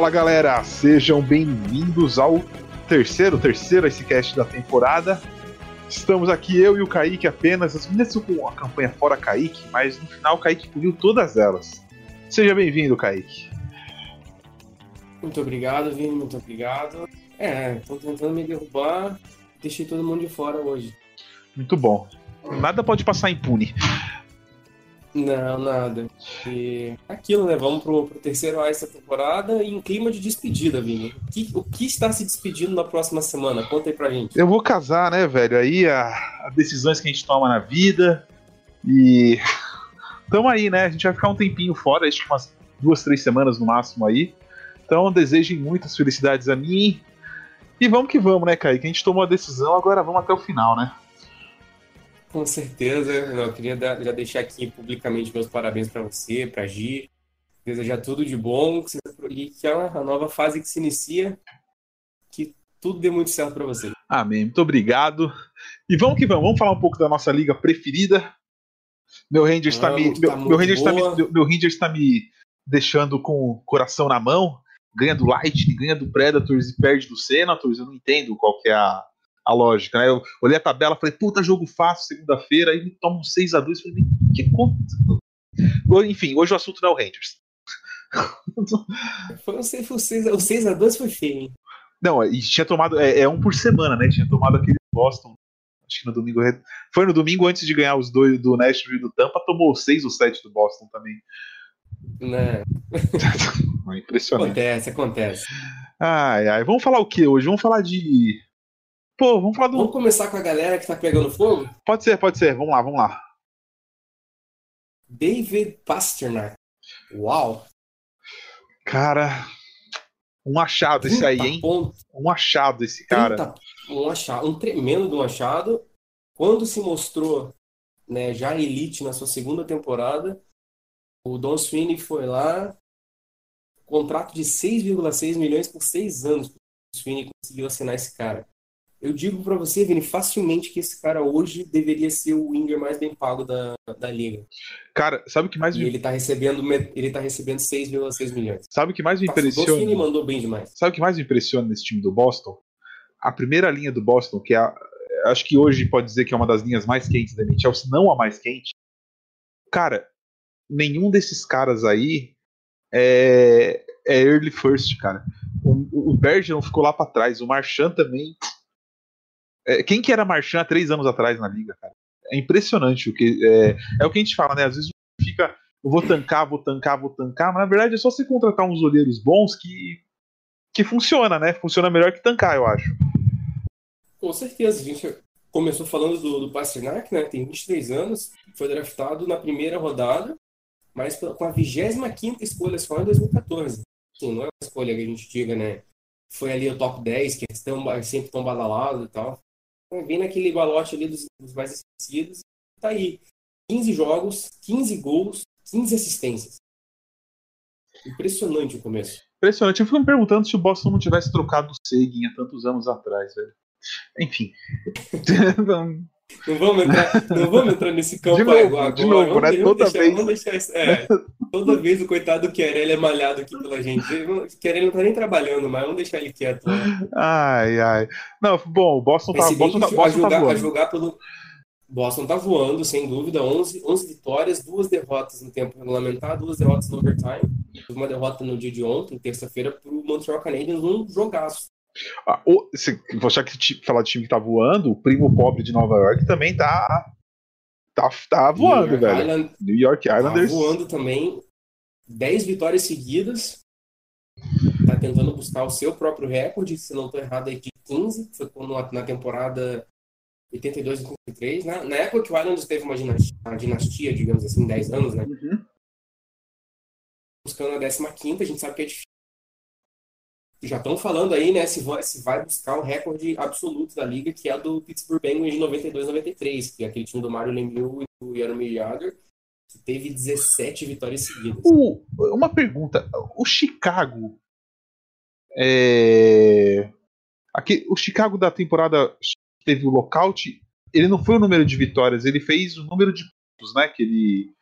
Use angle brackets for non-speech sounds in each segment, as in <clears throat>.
Fala galera, sejam bem-vindos ao terceiro, terceiro esse cast da temporada. Estamos aqui eu e o Kaique apenas. As meninas com a campanha fora Kaique, mas no final o Kaique cobriu todas elas. Seja bem-vindo, Kaique. Muito obrigado, Vini, muito obrigado. É, estão tentando me derrubar, deixei todo mundo de fora hoje. Muito bom. Nada pode passar impune. Não, nada. E aquilo, né? Vamos pro, pro terceiro A essa temporada em clima de despedida, Vini. O que, o que está se despedindo na próxima semana? Conta aí pra gente. Eu vou casar, né, velho? Aí as decisões que a gente toma na vida. E. <laughs> Tamo aí, né? A gente vai ficar um tempinho fora, acho que umas duas, três semanas no máximo aí. Então desejem muitas felicidades a mim. E vamos que vamos, né, Kaique? A gente tomou a decisão, agora vamos até o final, né? Com certeza. Eu queria dar, já deixar aqui publicamente meus parabéns para você, para Gi. Desejar tudo de bom e que é a nova fase que se inicia, que tudo dê muito certo para você. Amém. Muito obrigado. E vamos que vamos. Vamos falar um pouco da nossa liga preferida. Meu Ranger está me, tá meu, meu está me, meu Ranger está me deixando com o coração na mão. Ganha do Light, ganha do Predators e perde do Senators. Eu não entendo qual que é a, a lógica, né? Eu olhei a tabela, falei, puta, jogo fácil, segunda-feira, aí me toma um 6x2, falei, que conta? Enfim, hoje o assunto não é o Rangers. Foi, o 6x2 foi feio, hein? Não, e tinha tomado, é, é, um por semana, né? Tinha tomado aquele Boston, acho que no domingo, foi no domingo antes de ganhar os dois do Nashville e do Tampa, tomou 6 ou 7 do Boston também. Né? <laughs> Impressionante. Acontece, acontece. Ai, ai. Vamos falar o que hoje? Vamos falar de Pô, vamos falar do. Vamos começar com a galera que tá pegando fogo? Pode ser, pode ser. Vamos lá, vamos lá. David Pasternak. Uau! Cara, um achado esse aí, hein? Pontos. Um achado esse cara. 30, um achado, um tremendo de um achado. Quando se mostrou né, já elite na sua segunda temporada, o Don Sweeney foi lá, contrato de 6,6 milhões por seis anos. O Sweeney conseguiu assinar esse cara. Eu digo para você, Vini, facilmente que esse cara hoje deveria ser o winger mais bem pago da, da liga. Cara, sabe o que mais me... ele tá recebendo ele tá recebendo 6,6 milhões. Sabe o que mais me impressiona? O Vini mandou bem demais. Sabe o que mais me impressiona nesse time do Boston? A primeira linha do Boston, que é a, acho que hoje pode dizer que é uma das linhas mais quentes da NHL, se não a mais quente. Cara, nenhum desses caras aí é, é early first, cara. O, o Bergeron ficou lá para trás, o Marchand também é, quem que era Marchand há três anos atrás na liga, cara? É impressionante o que. É, é o que a gente fala, né? Às vezes fica. Eu vou tancar, vou tancar, vou tancar, mas na verdade é só você contratar uns olheiros bons que. que funciona, né? Funciona melhor que tancar, eu acho. Com certeza, a gente começou falando do, do Pasternak, né? Tem 23 anos, foi draftado na primeira rodada, mas com a 25 escolha só em 2014. Sim, não é uma escolha que a gente diga, né? Foi ali o top 10, que é sempre tão badalado e tal vem naquele balote ali dos, dos mais esquecidos. Tá aí. 15 jogos, 15 gols, 15 assistências. Impressionante o começo. Impressionante. Eu fico me perguntando se o Boston não tivesse trocado o Seguin há tantos anos atrás, velho. Enfim. <laughs> Não vamos entrar, não vamos entrar nesse campo de novo, agora. De novo, vamos, né? Toda deixar, vez. Deixar, é, toda vez o coitado do Querelli é malhado aqui pela gente. O Querelli não tá nem trabalhando, mas vamos deixar ele quieto. Né? Ai, ai. Não, bom, o Boston tá, Boston tá, Boston a jogar, tá voando. A jogar pelo... Boston tá voando, sem dúvida. 11, 11 vitórias, duas derrotas no tempo regulamentar, duas derrotas no overtime. Uma derrota no dia de ontem, terça-feira, pro Montreal Canadiens, um jogaço. Ah, o, se você que falar de time que tá voando, o primo pobre de Nova York também tá. Tá, tá voando, velho. Island, New York tá Islanders. Tá voando também. 10 vitórias seguidas. Tá tentando buscar o seu próprio recorde, se não tô errado, aí de 15. Foi na temporada 82 e 83. Na, na época que o Islanders teve uma dinastia, uma dinastia digamos assim, 10 anos, né? Uhum. Buscando a 15, a gente sabe que é difícil já estão falando aí, né, se vai, se vai buscar o recorde absoluto da liga, que é do Pittsburgh Penguins de 92 93, que é aquele time do Mario Lemieux e do Jaromir Jagr, que teve 17 vitórias seguidas. Uma pergunta, o Chicago é... Aqui, o Chicago da temporada teve o lockout, ele não foi o número de vitórias, ele fez o número de pontos, né, que ele,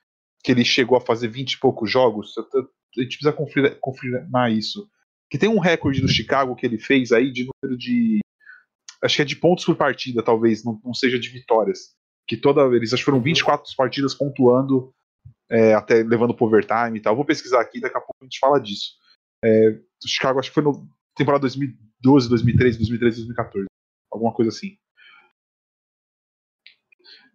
que ele chegou a fazer 20 e poucos jogos, a gente precisa confirmar isso. Que tem um recorde do Chicago que ele fez aí de número de. Acho que é de pontos por partida, talvez, não, não seja de vitórias. Que toda. Eles acho que foram 24 partidas pontuando, é, até levando pro overtime e tal. Vou pesquisar aqui, daqui a pouco a gente fala disso. É, o Chicago acho que foi no temporada 2012, 2013, 2013, 2014. Alguma coisa assim.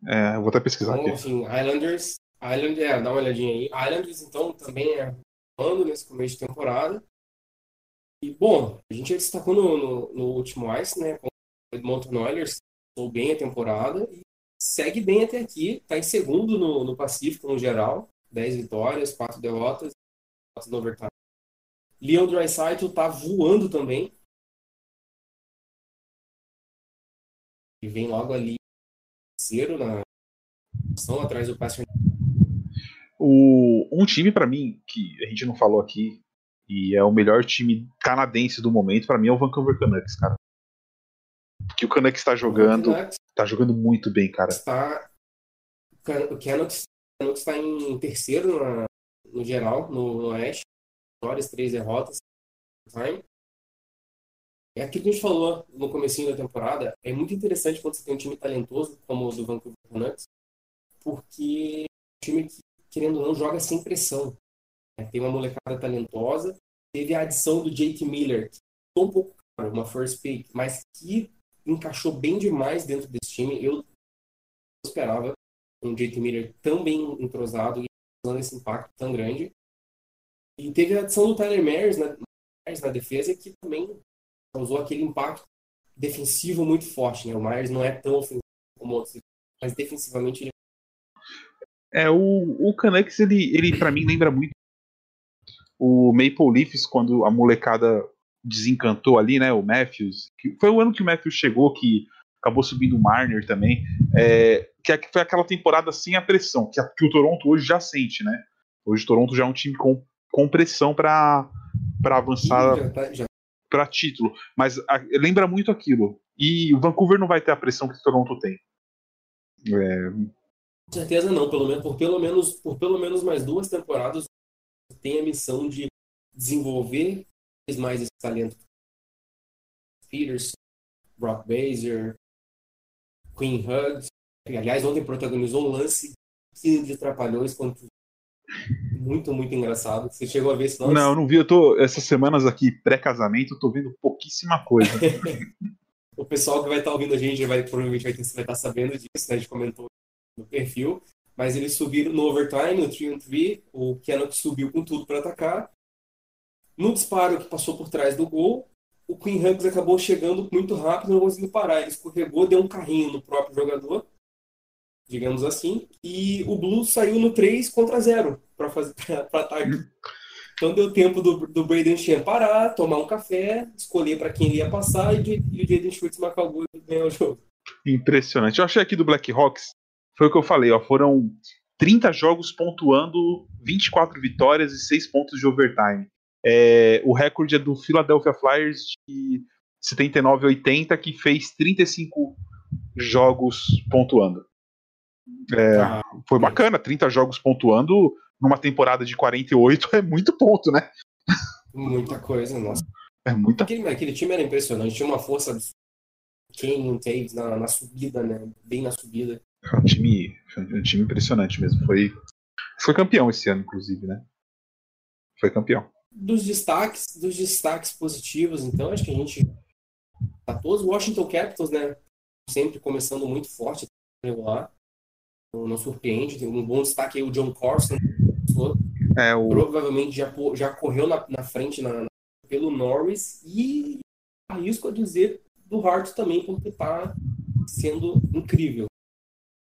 É, vou até pesquisar então, aqui. Assim, Islanders, Islanders, é, dá uma olhadinha aí. Islanders, então, também é ano nesse começo de temporada. E, bom, a gente destacou no, no, no último Ice, né? O Edmonton Oilers, ou bem a temporada e segue bem até aqui. Está em segundo no, no Pacífico, no geral. 10 vitórias, 4 derrotas, 4 no overtime. Leon Draisaitl está voando também. E vem logo ali terceiro na posição atrás do Pasternak. O, um time para mim que a gente não falou aqui e é o melhor time canadense do momento, para mim é o Vancouver Canucks, cara. Que o Canucks está jogando, Canucks tá jogando muito bem, cara. Está, o Canucks está em terceiro na, no geral, no, no Oeste. Vitórias, três derrotas. É aquilo que a gente falou no comecinho da temporada. É muito interessante quando você tem um time talentoso como o do Vancouver Canucks, porque é um time que, querendo ou não, joga sem pressão. Tem uma molecada talentosa. Teve a adição do JT Miller, que um pouco caro, uma first pick, mas que encaixou bem demais dentro desse time. Eu esperava um JT Miller tão bem entrosado e dando esse impacto tão grande. E teve a adição do Tyler Myers na, na defesa, que também causou aquele impacto defensivo muito forte. Né? O Myers não é tão ofensivo como outros, mas defensivamente ele é, o, o Canucks, ele, ele para mim lembra muito o Maple Leafs, quando a molecada desencantou ali, né? O Matthews. foi o ano que o Matthews chegou, que acabou subindo o Marner também. É, que foi aquela temporada sem a pressão, que, a, que, o Toronto hoje já sente, né? Hoje o Toronto já é um time com, com pressão para avançar tá, para título. Mas a, lembra muito aquilo. E o Vancouver não vai ter a pressão que o Toronto tem. É... Com certeza não, pelo menos, por, pelo menos, por pelo menos mais duas temporadas tem a missão de desenvolver mais esse talento. Peterson, Brock Baser, Queen Huggs, que aliás ontem protagonizou um lance de trapalhões contra muito, muito engraçado. Você chegou a ver esse lance? Não, não vi. Eu tô essas semanas aqui pré-casamento, eu tô vendo pouquíssima coisa. <laughs> o pessoal que vai estar tá ouvindo a gente vai provavelmente vai, ter, vai estar tá sabendo disso, né? A gente comentou no perfil mas eles subiram no overtime, no 3 on 3, o Canucks subiu com tudo para atacar. No disparo que passou por trás do gol, o Queen Hughes acabou chegando muito rápido, não conseguiu parar. Ele escorregou, deu um carrinho no próprio jogador, digamos assim, e o Blues saiu no 3 contra 0 para fazer <laughs> para ataque. Então deu tempo do, do Braden Shen parar, tomar um café, escolher para quem ele ia passar e, e o Jaden Schultz marcar o gol e ganhar o jogo. Impressionante. Eu achei aqui do Blackhawks foi o que eu falei, ó, foram 30 jogos pontuando 24 vitórias e 6 pontos de overtime. É, o recorde é do Philadelphia Flyers de 79 a 80, que fez 35 jogos pontuando. É, ah, foi bacana, 30 jogos pontuando numa temporada de 48 é muito ponto, né? Muita coisa, nossa. É muita. Aquele, aquele time era impressionante, tinha uma força Kenyon Taves na, na subida, né? Bem na subida. É um time, um time impressionante mesmo. Foi, foi campeão esse ano, inclusive, né? Foi campeão. Dos destaques, dos destaques positivos, então, acho que a gente tá todos Washington Capitals, né? Sempre começando muito forte regular. Não, não surpreende, tem um bom destaque aí o John Corson. É, o... Provavelmente já, já correu na, na frente na, pelo Norris e arrisco a dizer do Hart também, porque tá sendo incrível.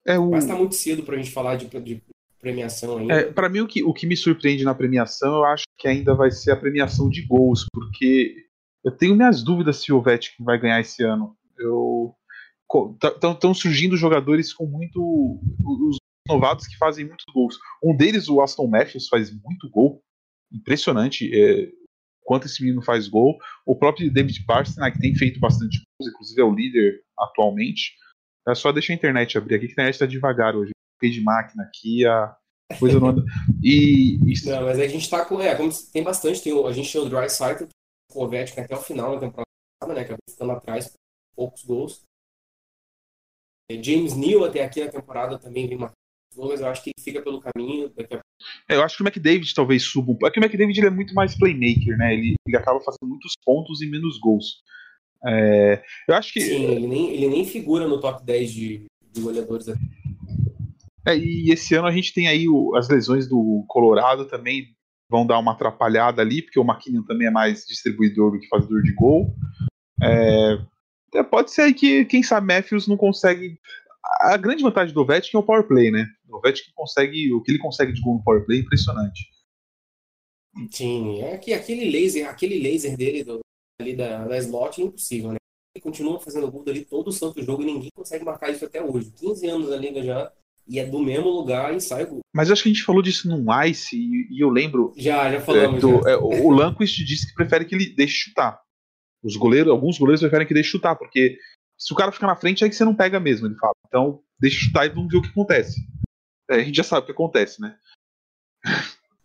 É o... Mas tá muito cedo pra gente falar de, de premiação ainda. É, para mim, o que, o que me surpreende na premiação, eu acho que ainda vai ser a premiação de gols, porque eu tenho minhas dúvidas se o Ovechkin vai ganhar esse ano. Eu estão surgindo jogadores com muito os novados que fazem muitos gols. Um deles, o Aston Matthews, faz muito gol, impressionante. É, quanto esse menino faz gol. O próprio David Pastrnak tem feito bastante gols, inclusive é o líder atualmente. É só deixar a internet abrir aqui, que a internet está devagar hoje. Fiquei de máquina aqui, a coisa não anda. E, e... Não, mas a gente está com. É, tem bastante, tem, a gente tem o Dry Cycle, o Ovechkin até o final da temporada, né? Acabou ficando atrás poucos gols. É, James Neal até aqui na temporada também vem marcando gols, mas eu acho que ele fica pelo caminho. Daqui a... é, eu acho que o McDavid talvez suba. É que o McDavid ele é muito mais playmaker, né? Ele, ele acaba fazendo muitos pontos e menos gols. É, eu acho que. Sim, ele nem, ele nem figura no top 10 de, de goleadores. É, e esse ano a gente tem aí o, as lesões do Colorado também vão dar uma atrapalhada ali, porque o McKinnon também é mais distribuidor do que fazedor de gol. É, é, pode ser que, quem sabe, Matthews não consegue. A grande vantagem do Ovechkin é o power play, né? O Ovechkin consegue. O que ele consegue de gol no power play é impressionante. Sim, é que aquele laser, aquele laser dele do, ali da, da slot é impossível, né? Ele continua fazendo gol ali todo o santo jogo e ninguém consegue marcar isso até hoje. 15 anos na liga já, e é do mesmo lugar e sai gol. Mas acho que a gente falou disso num Ice e, e eu lembro. Já, já falamos. É, do, já. É, o Lanquist disse que prefere que ele deixe chutar. Os goleiros, alguns goleiros preferem que deixe chutar, porque se o cara ficar na frente, aí que você não pega mesmo, ele fala. Então, deixa chutar e vamos ver o que acontece. É, a gente já sabe o que acontece, né?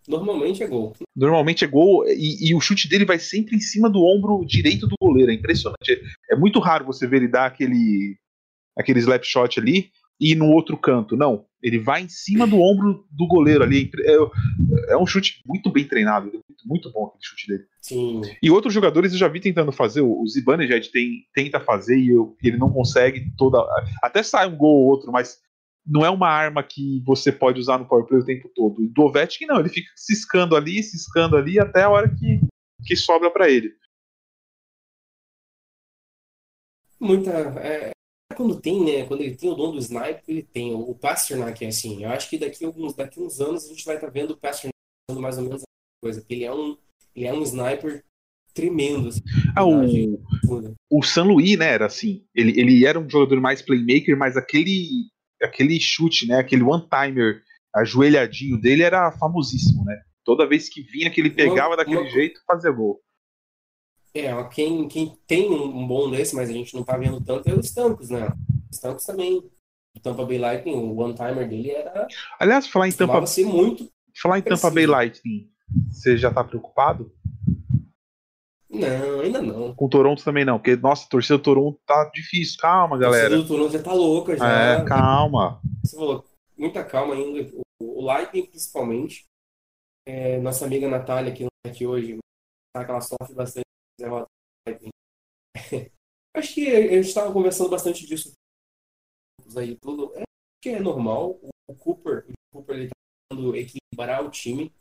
Normalmente é gol. Normalmente é gol e, e, o chute dele vai sempre em cima do ombro direito do goleiro. É impressionante. É, é muito raro você ver ele dar aquele, aquele slap shot ali e no outro canto. Não. Ele vai em cima do ombro do goleiro ali. É, é um chute muito bem treinado. Muito, muito, bom aquele chute dele. Sim. E outros jogadores eu já vi tentando fazer. O Zibanejad tem, tenta fazer e eu, ele não consegue toda. Até sai um gol ou outro, mas não é uma arma que você pode usar no powerplay o tempo todo. Do Ovechkin não, ele fica ciscando ali, ciscando ali até a hora que, que sobra para ele. Muita. É, quando tem, né? Quando ele tem o dom do sniper, ele tem. O Pasternak é assim. Eu acho que daqui a alguns, daqui uns anos a gente vai estar tá vendo o Pasternak fazendo mais ou menos a coisa. Porque ele é um, ele é um sniper tremendo. Assim, ah, o, o San Luís, né, era assim. Ele, ele era um jogador mais playmaker, mas aquele aquele chute, né, aquele one-timer ajoelhadinho dele era famosíssimo, né? Toda vez que vinha que ele pegava uma, daquele uma... jeito, fazia gol. É, quem, quem tem um bom desse, mas a gente não tá vendo tanto, é o Stampos, né? O Stampos também. O Tampa Bay Lightning, o one-timer dele era. Aliás, falar em Tampa. Ser muito falar em Tampa Bay Lightning, você já tá preocupado? Não, ainda não. Com o Toronto também não, porque, nossa, a torcida do Toronto tá difícil. Calma, galera. A torcida do Toronto já tá louca, já. É, calma. Você falou, muita calma ainda. O, Lightning, principalmente. É, nossa amiga Natália, que não tá aqui hoje, tá, que ela sofre bastante <laughs> Acho que a gente estava conversando bastante disso aí tudo. É, que é normal. O Cooper, o Cooper ele tá tentando equilibrar o time,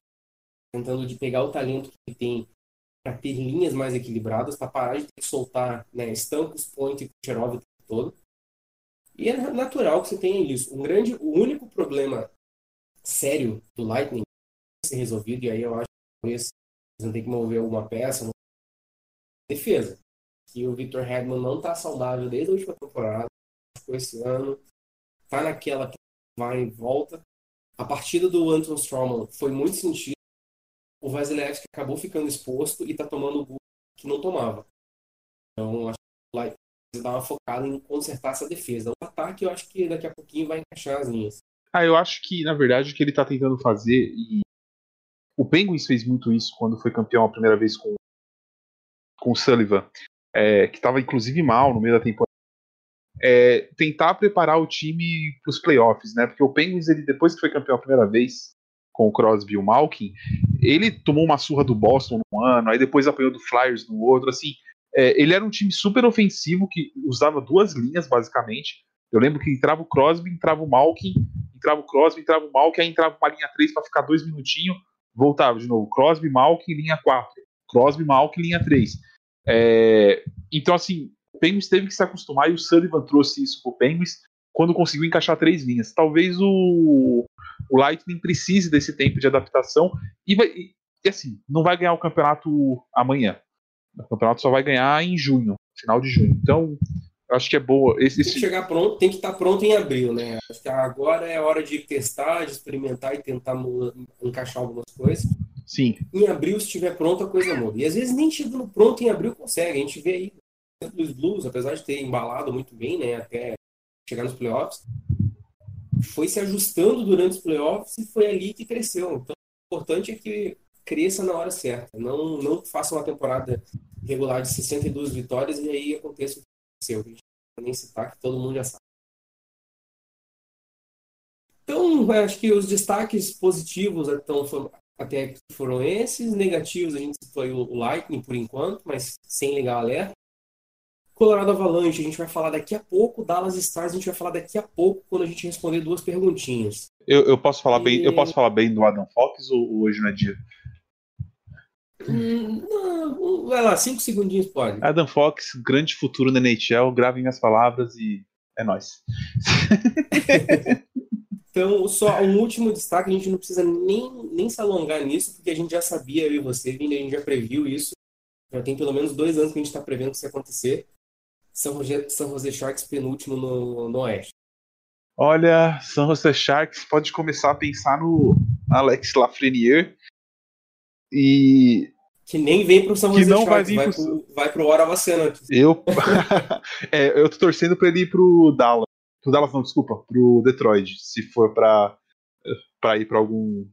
tentando de pegar o talento que ele tem para ter linhas mais equilibradas, para parar de ter que soltar né, Stampos, Point e Kucherov o tempo todo. E é natural que você tenha isso. Um grande, o único problema sério do Lightning ser resolvido, e aí eu acho que talvez vão ter que mover alguma peça, defesa. Que o Victor Hedman não está saudável desde a última temporada, ficou esse ano, tá naquela que vai e volta. A partida do Anton Stroman foi muito sentido o Vasilevski acabou ficando exposto e está tomando o gol que não tomava. Então, acho que lá dar uma focada em consertar essa defesa. O ataque, eu acho que daqui a pouquinho vai encaixar as linhas. Ah, eu acho que, na verdade, o que ele está tentando fazer, e o Penguins fez muito isso quando foi campeão a primeira vez com, com o Sullivan, é, que estava inclusive mal no meio da temporada, é, tentar preparar o time para os playoffs, né? Porque o Penguins, ele, depois que foi campeão a primeira vez, com o Crosby e o Malkin, ele tomou uma surra do Boston num ano, aí depois apanhou do Flyers no outro, assim, é, ele era um time super ofensivo que usava duas linhas, basicamente. Eu lembro que entrava o Crosby, entrava o Malkin, entrava o Crosby, entrava o Malkin, aí entrava uma linha 3 para ficar dois minutinhos, voltava de novo. Crosby, Malkin, linha 4. Crosby, Malkin, linha 3. É, então, assim, o Penguins teve que se acostumar e o Sullivan trouxe isso pro Penguins quando conseguiu encaixar três linhas. Talvez o, o Lightning precise desse tempo de adaptação e, vai, e, assim, não vai ganhar o campeonato amanhã. O campeonato só vai ganhar em junho, final de junho. Então, acho que é boa. Esse, tem que chegar pronto, tem que estar pronto em abril, né? Acho que agora é hora de testar, de experimentar e tentar encaixar algumas coisas. Sim. Em abril, se estiver pronto, a coisa muda. E às vezes nem chegando pronto em abril consegue. A gente vê aí os Blues, apesar de ter embalado muito bem, né? Até chegar nos playoffs, foi se ajustando durante os playoffs e foi ali que cresceu. Então, o importante é que cresça na hora certa. Não, não faça uma temporada regular de 62 vitórias e aí aconteça o que aconteceu. nem citar, que todo mundo já sabe. Então, acho que os destaques positivos então, até aqui foram esses. Negativos, a gente foi o Lightning por enquanto, mas sem ligar alerta. Colorado Avalanche, a gente vai falar daqui a pouco. Dallas Stars, a gente vai falar daqui a pouco, quando a gente responder duas perguntinhas. Eu, eu posso falar e... bem, eu posso falar bem do Adam Fox ou hoje não é dia? Hum, não, vai lá, cinco segundinhos pode. Adam Fox, grande futuro na NHL, gravem minhas palavras e é nós. <laughs> então, só um último destaque, a gente não precisa nem, nem se alongar nisso, porque a gente já sabia, eu e você, a gente já previu isso. Já tem pelo menos dois anos que a gente está prevendo que isso acontecer. São José, São José Sharks penúltimo no, no Oeste. Olha, São José Sharks pode começar a pensar no Alex Lafreniere e que nem vem pro São José que não Sharks, vai, vir vai, pro... vai pro. Eu, <laughs> é, eu tô torcendo para ele ir pro Dallas. Pro Dallas não, desculpa, pro Detroit, se for para para ir para algum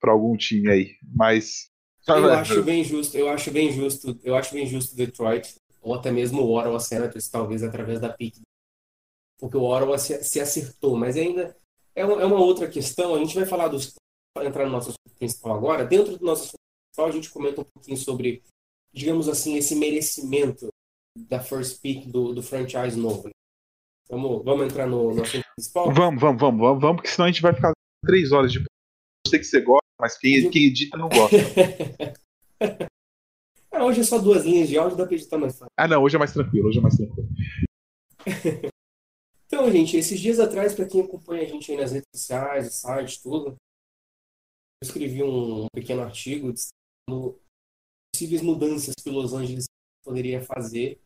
para algum time aí. Mas eu acho bem justo, eu acho bem justo, eu acho bem justo Detroit ou até mesmo o Ottawa Senators, talvez através da pick. Porque o Ottawa se, se acertou, mas ainda é uma, é uma, outra questão. A gente vai falar dos. entrar no nosso assunto principal agora. Dentro do nosso assunto principal, a gente comenta um pouquinho sobre, digamos assim, esse merecimento da first pick do, do franchise novo. Né? Vamos, vamos entrar no, no assunto principal? Vamos, vamos, vamos, vamos, vamos, porque senão a gente vai ficar três horas de. Eu sei que você gosta, mas quem, quem edita não gosta. <laughs> Ah, hoje é só duas linhas de áudio, dá pra editar mais fácil. Ah, não, hoje é mais tranquilo, hoje é mais tranquilo. <laughs> então, gente, esses dias atrás, para quem acompanha a gente aí nas redes sociais, no site, tudo, eu escrevi um pequeno artigo dizendo possíveis mudanças que Los Angeles poderia fazer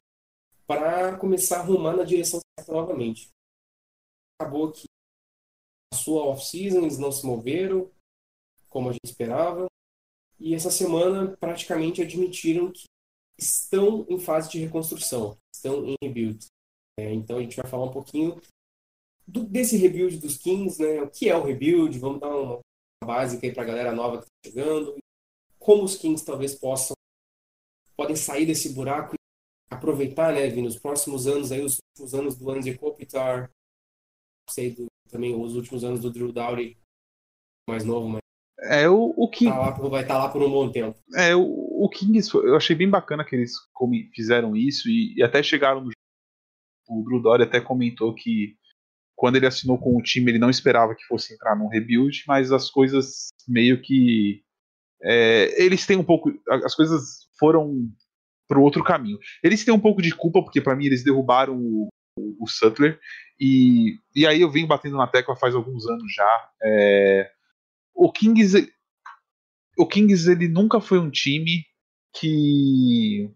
para começar a arrumar na direção certa novamente. Acabou que a sua off-season eles não se moveram como a gente esperava. E essa semana praticamente admitiram que estão em fase de reconstrução, estão em rebuild. É, então a gente vai falar um pouquinho do, desse rebuild dos Kings, né? O que é o rebuild? Vamos dar uma básica aí para a galera nova que está chegando. Como os Kings talvez possam podem sair desse buraco e aproveitar, né, nos próximos anos aí os últimos anos do Andy Kopitar, sei do, também os últimos anos do Drew Dowdy mais novo, mas é o, o King. Tá lá, vai estar tá lá por um bom tempo. É, o, o Kings, eu achei bem bacana que eles fizeram isso e, e até chegaram no. O Drew Dory até comentou que quando ele assinou com o time ele não esperava que fosse entrar num rebuild, mas as coisas meio que. É, eles têm um pouco. As coisas foram para o outro caminho. Eles têm um pouco de culpa, porque para mim eles derrubaram o, o, o Sutler, e, e aí eu venho batendo na tecla faz alguns anos já. É, o Kings o Kings ele nunca foi um time que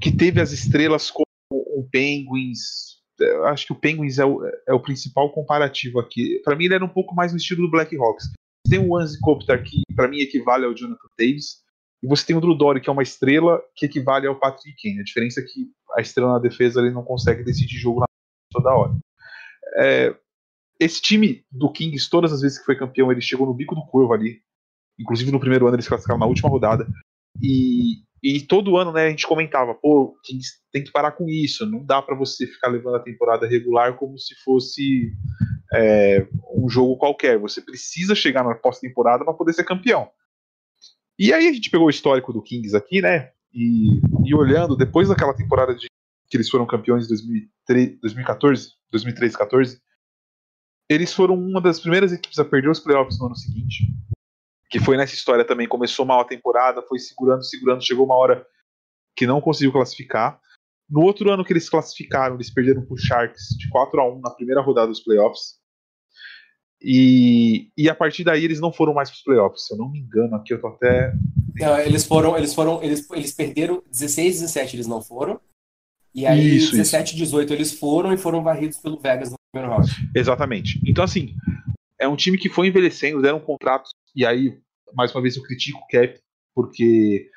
que teve as estrelas como o Penguins. Acho que o Penguins é o, é o principal comparativo aqui. Para mim ele era um pouco mais no estilo do Blackhawks. Tem o Anze Kopitar que para mim equivale ao Jonathan Davis e você tem o Drew Dory que é uma estrela que equivale ao Patrick Kane. A diferença é que a estrela na defesa ele não consegue decidir jogo na toda hora. É, esse time do Kings, todas as vezes que foi campeão, ele chegou no bico do curvo ali. Inclusive no primeiro ano eles classificaram na última rodada. E, e todo ano né, a gente comentava, pô, Kings tem que parar com isso. Não dá para você ficar levando a temporada regular como se fosse é, um jogo qualquer. Você precisa chegar na pós-temporada para poder ser campeão. E aí a gente pegou o histórico do Kings aqui, né? E, e olhando, depois daquela temporada de, que eles foram campeões em 2003, 2014, 2013, 14, eles foram uma das primeiras equipes a perder os playoffs no ano seguinte. Que foi nessa história também. Começou mal a temporada, foi segurando, segurando, chegou uma hora que não conseguiu classificar. No outro ano que eles classificaram, eles perderam pro Sharks de 4 a 1 na primeira rodada dos playoffs. E, e a partir daí eles não foram mais para os playoffs. Se eu não me engano, aqui eu tô até. Não, eles foram, eles foram, eles, eles perderam 16, 17 eles não foram. E aí, isso, 17 e 18 eles foram e foram varridos pelo Vegas. Exatamente. Então, assim, é um time que foi envelhecendo, deram contratos, e aí, mais uma vez, eu critico o Cap, porque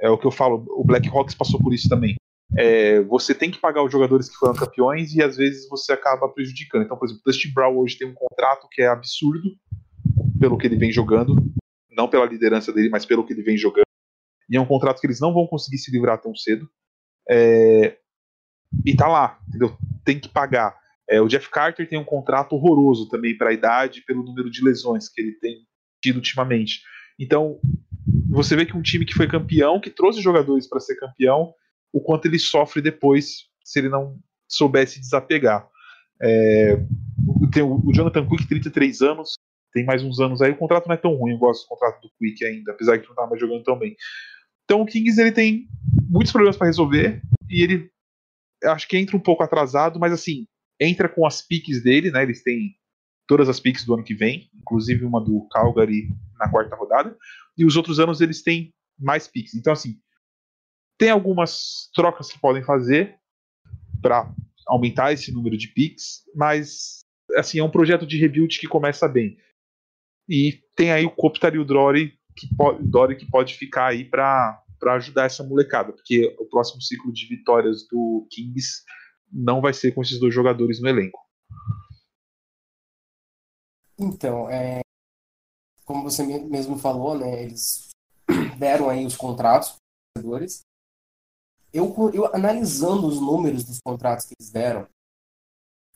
é o que eu falo, o Blackhawks passou por isso também. É, você tem que pagar os jogadores que foram campeões e às vezes você acaba prejudicando. Então, por exemplo, Dustin Brown hoje tem um contrato que é absurdo pelo que ele vem jogando. não pela liderança dele, mas pelo que ele vem jogando. E é um contrato que eles não vão conseguir se livrar tão cedo. É, e tá lá, entendeu? Tem que pagar. É, o Jeff Carter tem um contrato horroroso também para a idade, pelo número de lesões que ele tem tido ultimamente. Então, você vê que um time que foi campeão, que trouxe jogadores para ser campeão, o quanto ele sofre depois se ele não soubesse desapegar. É, tem o, Jonathan Quick, 33 anos, tem mais uns anos aí. O contrato não é tão ruim, eu gosto do contrato do Quick ainda, apesar de não estar mais jogando tão bem. Então o Kings ele tem muitos problemas para resolver e ele acho que entra um pouco atrasado, mas assim, entra com as piques dele, né? Eles têm todas as piques do ano que vem, inclusive uma do Calgary na quarta rodada, e os outros anos eles têm mais piques. Então assim, tem algumas trocas que podem fazer para aumentar esse número de piques, mas assim, é um projeto de rebuild que começa bem. E tem aí o Kopitar e o Dory que Dory que pode ficar aí para ajudar essa molecada, porque o próximo ciclo de vitórias do Kings não vai ser com esses dois jogadores no elenco. Então, é, como você mesmo falou, né, eles <clears throat> deram aí os contratos para os jogadores. Eu, eu analisando os números dos contratos que eles deram,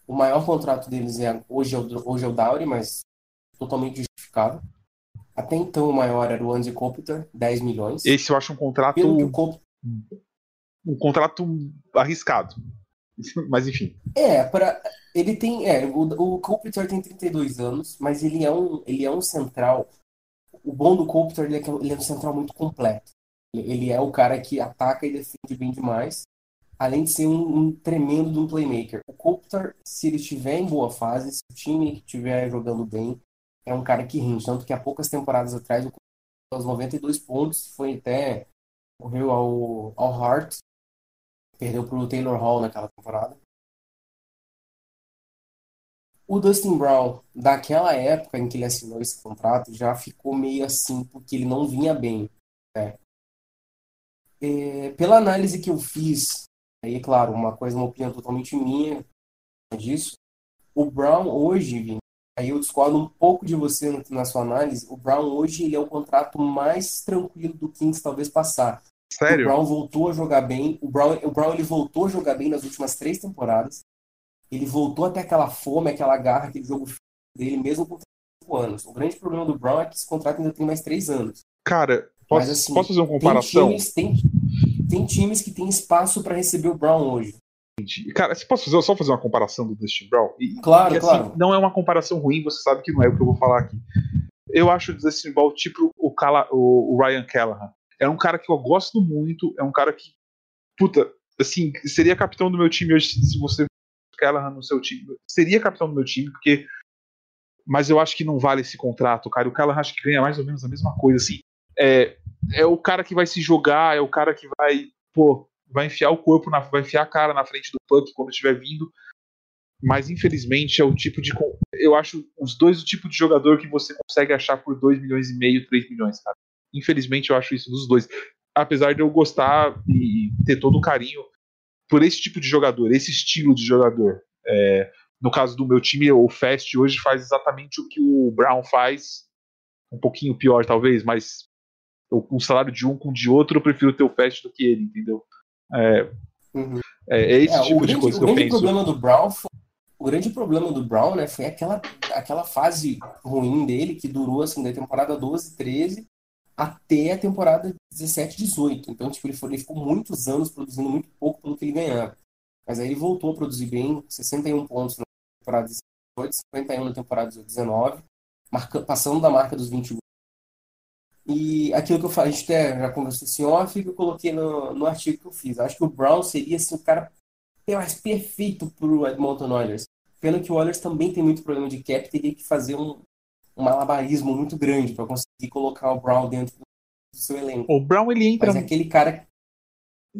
o maior contrato deles é hoje é o, hoje é o Dowry, mas totalmente justificado. Até então o maior era o Andy Kopitar, 10 milhões. Esse eu acho um contrato. Cop... Um contrato arriscado. <laughs> mas enfim. É, para ele tem. É, o, o Kopitar tem 32 anos, mas ele é um, ele é um central. O bom do Kopitar é que ele é um central muito completo. Ele é o cara que ataca e defende bem demais além de ser um, um tremendo de um playmaker. O Kopitar, se ele estiver em boa fase, se o time estiver jogando bem, é um cara que rende. Tanto que há poucas temporadas atrás, o aos 92 pontos, foi até correu ao, ao Hart, perdeu para o Taylor Hall naquela temporada. O Dustin Brown, daquela época em que ele assinou esse contrato, já ficou meio assim, porque ele não vinha bem. Né? É, pela análise que eu fiz Aí, claro, uma coisa, uma opinião totalmente minha disso. O Brown hoje, aí eu discordo um pouco de você na sua análise. O Brown hoje ele é o contrato mais tranquilo do Kings talvez passar. Sério? O Brown voltou a jogar bem. O Brown, o Brown ele voltou a jogar bem nas últimas três temporadas. Ele voltou até aquela fome, aquela garra, aquele jogo dele, mesmo com 5 anos. O grande problema do Brown é que esse contrato ainda tem mais três anos. Cara, posso, Mas, assim, posso fazer uma comparação? Tem times, tem, tem times que tem espaço para receber o Brown hoje. Cara, se posso fazer, só fazer uma comparação do Dustin Brown? E, claro, e, assim, claro. Não é uma comparação ruim, você sabe que não é o que eu vou falar aqui. Eu acho o Dustin Brown tipo o, Cala, o, o Ryan Callahan. É um cara que eu gosto muito, é um cara que, puta, assim, seria capitão do meu time hoje se você Callahan no seu time. Seria capitão do meu time, porque. Mas eu acho que não vale esse contrato, cara. O Callahan acho que ganha mais ou menos a mesma coisa, assim. É, é o cara que vai se jogar, é o cara que vai, pô, vai enfiar o corpo, na, vai enfiar a cara na frente do puck quando estiver vindo. Mas infelizmente é o tipo de. Eu acho os dois o tipo de jogador que você consegue achar por 2 milhões e meio, 3 milhões, cara. Infelizmente eu acho isso dos dois. Apesar de eu gostar e ter todo o carinho por esse tipo de jogador, esse estilo de jogador. É, no caso do meu time, o Fast hoje faz exatamente o que o Brown faz, um pouquinho pior talvez, mas o, salário de um com o de outro, eu prefiro ter o Fast do que ele, entendeu? É, uhum. é, é esse é, tipo de grande, coisa que eu penso. Problema do Brown foi, o grande problema do Brown né, foi aquela, aquela fase ruim dele que durou assim, da temporada 12, 13 até a temporada 17, 18. Então, tipo, ele, foi, ele ficou muitos anos produzindo muito pouco pelo que ele ganhava. Mas aí ele voltou a produzir bem, 61 pontos na temporada 18, 51 na temporada 19, marca, passando da marca dos 20 e aquilo que eu falei, a gente até já conversou assim off, que eu coloquei no, no artigo que eu fiz. Acho que o Brown seria assim, o cara mais perfeito para o Edmonton Oilers. Pena que o Oilers também tem muito problema de cap, teria que fazer um, um malabarismo muito grande para conseguir colocar o Brown dentro do seu elenco. O Brown ele entra. Mas é aquele cara.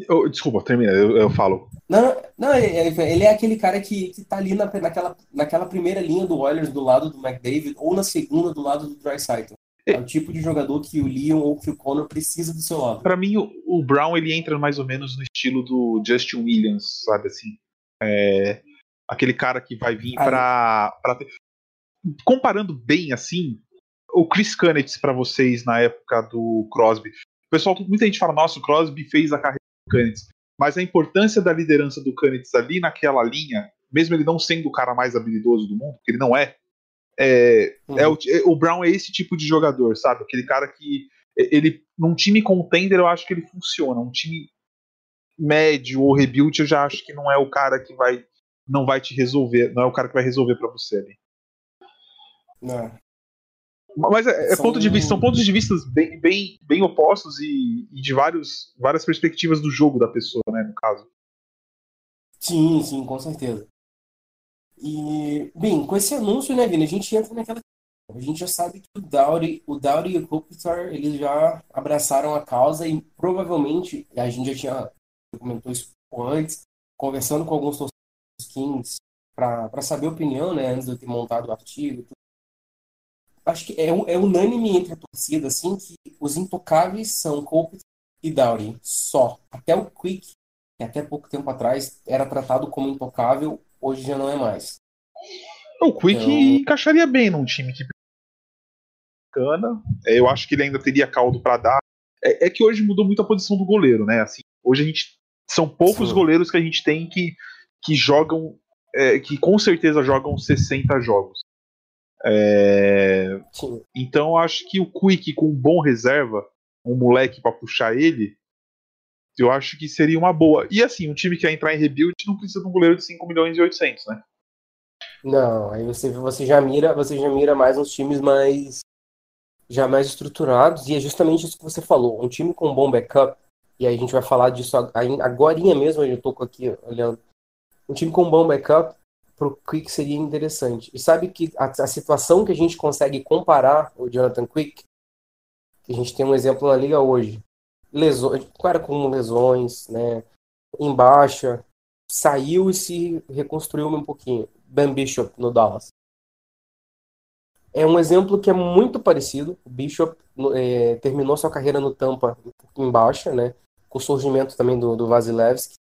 Oh, desculpa, termina, eu, eu, falo. Não, não ele é aquele cara que, que tá ali na, naquela, naquela primeira linha do Oilers do lado do McDavid ou na segunda do lado do Dreisaitl. É o tipo de jogador que o Leon ou que o Connor precisa do seu lado. Para mim, o, o, Brown ele entra mais ou menos no estilo do Justin Williams, sabe assim? É, aquele cara que vai vir para ter... comparando bem assim, o Chris Canetz para vocês na época do Crosby? O pessoal, muita gente fala, nossa, o Crosby fez a carreira do Canetz. Mas a importância da liderança do Canetz ali naquela linha, mesmo ele não sendo o cara mais habilidoso do mundo, que ele não é, é, uhum. é, o, é, o, Brown é esse tipo de jogador, sabe? Aquele cara que ele num time contender eu acho que ele funciona, um time médio ou rebuild eu já acho que não é o cara que vai não vai te resolver, não é o cara que vai resolver para você ali. Não. Mas é, é são... ponto de vista, são pontos de vista bem, bem, bem opostos e, e, de vários, várias perspectivas do jogo da pessoa, né, no caso. Sim, sim, com certeza. E, bem, com esse anúncio, né, Vini, a gente entra naquela. A gente já sabe que o Dowry, o Dowry e o Kopitar, eles já abraçaram a causa e provavelmente, a gente já tinha comentou isso antes, conversando com alguns torcedores para saber a opinião, né, antes de eu ter montado o artigo, acho que é, é unânime entre a torcida, assim, que os intocáveis são Cope e Dowry, só. Até o Quick, que até pouco tempo atrás era tratado como intocável, hoje já não é mais. O Quick então... encaixaria bem num time que bacana. É, eu acho que ele ainda teria caldo para dar. É, é, que hoje mudou muito a posição do goleiro, né? Assim, hoje a gente são poucos Sim. goleiros que a gente tem que, que jogam, é, que com certeza jogam 60 jogos. É... Então acho que o Quick com um bom reserva, um moleque para puxar ele, eu acho que seria uma boa. E assim, um time que vai entrar em rebuild não precisa de um goleiro de 5 milhões e 800, né? Não, aí você, você já mira, você já mira mais uns times mais já mais estruturados e é justamente isso que você falou, um time com um bom backup. E aí a gente vai falar disso agora mesmo, eu tô aqui olhando. Um time com um bom backup para o Quick seria interessante. E sabe que a, a, situação que a gente consegue comparar o Jonathan Quick, que a gente tem um exemplo na liga hoje, lesões, cara com lesões, né, em baixa, saiu e se reconstruiu um pouquinho. Ben Bishop no Dallas. É um exemplo que é muito parecido. O Bishop é, terminou sua carreira no Tampa em baixa, né? Com o surgimento também do, do Vasilevski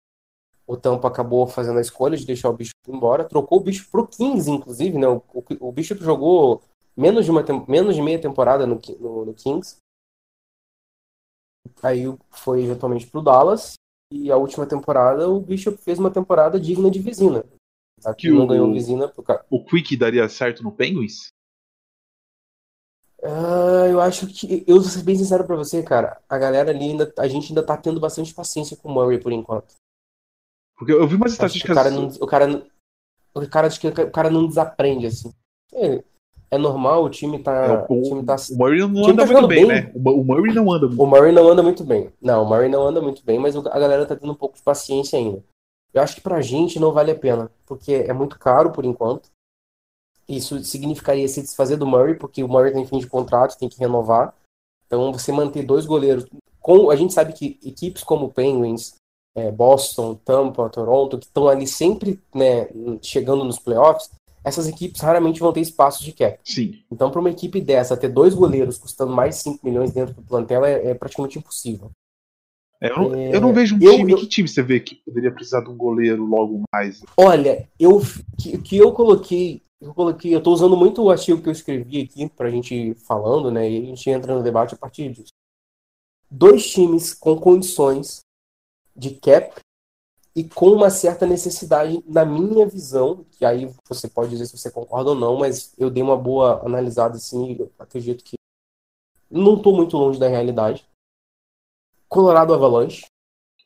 o Tampa acabou fazendo a escolha de deixar o Bishop embora, trocou o Bishop pro 15, inclusive, né? O, o, o Bishop jogou menos de, uma, menos de meia temporada no, no, no Kings. Aí foi eventualmente pro Dallas. E a última temporada o Bishop fez uma temporada digna de Vizina. Aqui não o, ganhou Vizina pro cara. O Quick daria certo no Penguins? Uh, eu acho que. Eu vou ser bem sincero pra você, cara. A galera ali ainda. A gente ainda tá tendo bastante paciência com o Murray por enquanto. Porque eu vi umas estatísticas. O cara, não, o cara, o cara, acho que o cara não desaprende, assim. É, é normal, o time tá. É, o, o, time tá, o Murray não anda tá muito bem, bem, né? O Murray não anda muito O Murray não anda muito bem. Não, o Murray não anda muito bem, mas a galera tá tendo um pouco de paciência ainda. Eu acho que pra gente não vale a pena, porque é muito caro por enquanto. Isso significaria se desfazer do Murray, porque o Murray tem fim de contrato, tem que renovar. Então você manter dois goleiros. Com, a gente sabe que equipes como o Penguins, é, Boston, Tampa, Toronto, que estão ali sempre né, chegando nos playoffs, essas equipes raramente vão ter espaço de cap. Sim. Então, para uma equipe dessa, ter dois goleiros custando mais de 5 milhões dentro do plantel é, é praticamente impossível. É, eu, não, é, eu, não, vejo um eu, time. Eu, que time você vê que poderia precisar de um goleiro logo mais? Olha, eu que, que eu coloquei. Eu coloquei, eu tô usando muito o artigo que eu escrevi aqui pra gente falando, né? E a gente entra no debate a partir disso. Dois times com condições de cap e com uma certa necessidade, na minha visão, que aí você pode dizer se você concorda ou não, mas eu dei uma boa analisada assim, eu acredito que não estou muito longe da realidade. Colorado Avalanche.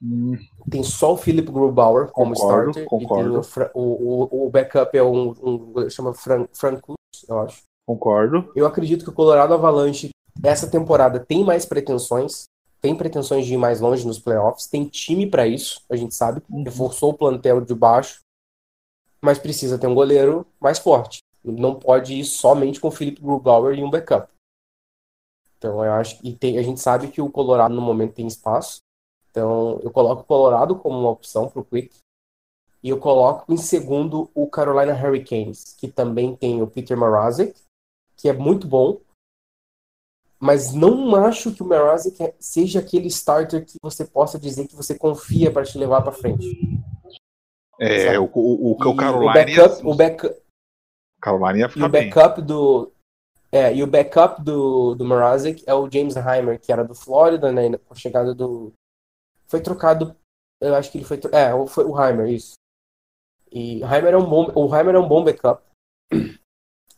Hum. Tem só o Philip Grubauer como concordo, starter. Concordo. O, o, o, backup é um, um chama Frank, Frank eu acho. Concordo. Eu acredito que o Colorado Avalanche, essa temporada, tem mais pretensões tem pretensões de ir mais longe nos playoffs, tem time para isso, a gente sabe, uhum. reforçou o plantel de baixo, mas precisa ter um goleiro mais forte. Não pode ir somente com o Felipe Grubauer e um backup. Então eu acho que tem, a gente sabe que o Colorado no momento tem espaço. Então eu coloco o Colorado como uma opção para o Quick. E eu coloco em segundo o Carolina Hurricanes, que também tem o Peter Mrazek, que é muito bom, mas não acho que o Mrazek seja aquele starter que você possa dizer que você confia para te levar para frente. É, o, o, o, o Carolina. O backup, o backup, Carolina ia e o backup do É, e o backup do, do Mrazek é o James Heimer, que era do Flórida, né? Com a chegada do. Foi trocado. Eu acho que ele foi. É, foi o Heimer, isso. E Heimer é um bom, o Heimer é um bom backup. <clears throat>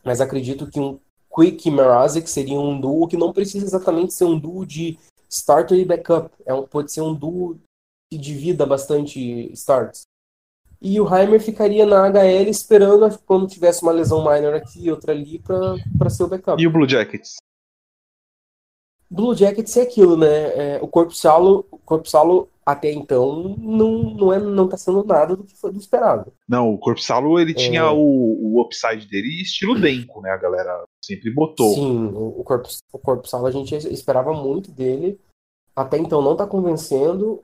Mas acredito que um Quick e Mrazek seria um duo que não precisa exatamente ser um duo de starter e backup. É um, pode ser um duo que divida bastante starts. E o Heimer ficaria na HL esperando quando tivesse uma lesão minor aqui e outra ali para ser o backup. E o Blue Jackets? Blue Jackets é aquilo, né? É, o corpo salo, o corpo salo até então não não é não tá sendo nada do que foi do esperado. Não, o corpo salo ele é... tinha o, o upside dele estilo Denko, né? A galera sempre botou. Sim, o, corpo o corpo salo a gente esperava muito dele. Até então não tá convencendo.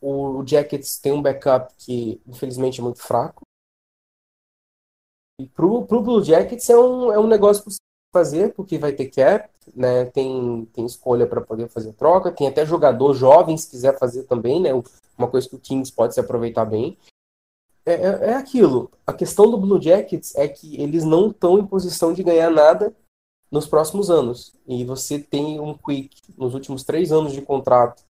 O Jackets tem um backup que infelizmente é muito fraco. E pro, pro Blue Jackets é um, é um negócio fazer, porque vai ter cap, né? Tem, tem escolha para poder fazer troca, tem até jogador jovem se quiser fazer também, né? Uma coisa que o Kings pode se aproveitar bem. É, é, é aquilo. A questão do Blue Jackets é que eles não estão em posição de ganhar nada nos próximos anos. E você tem um Quick nos últimos três anos de contrato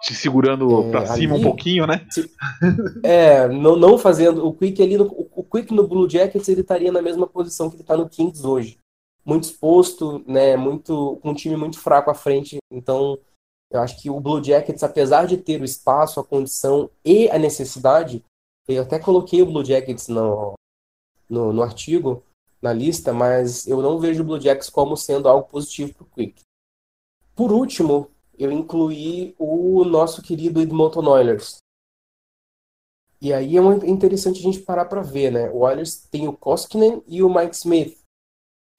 te segurando é, para cima ali, um pouquinho, né? <laughs> É, não, não fazendo. O Quick ali, no, o Quick no Blue Jackets, ele estaria na mesma posição que ele está no Kings hoje. Muito exposto, né? Muito, com um time muito fraco à frente. Então, eu acho que o Blue Jackets, apesar de ter o espaço, a condição e a necessidade, eu até coloquei o Blue Jackets no, no, no artigo, na lista, mas eu não vejo o Blue Jackets como sendo algo positivo para o Quick. Por último, eu incluí o nosso querido Edmonton Oilers. E aí é interessante a gente parar para ver, né? O Oilers tem o Koskinen e o Mike Smith,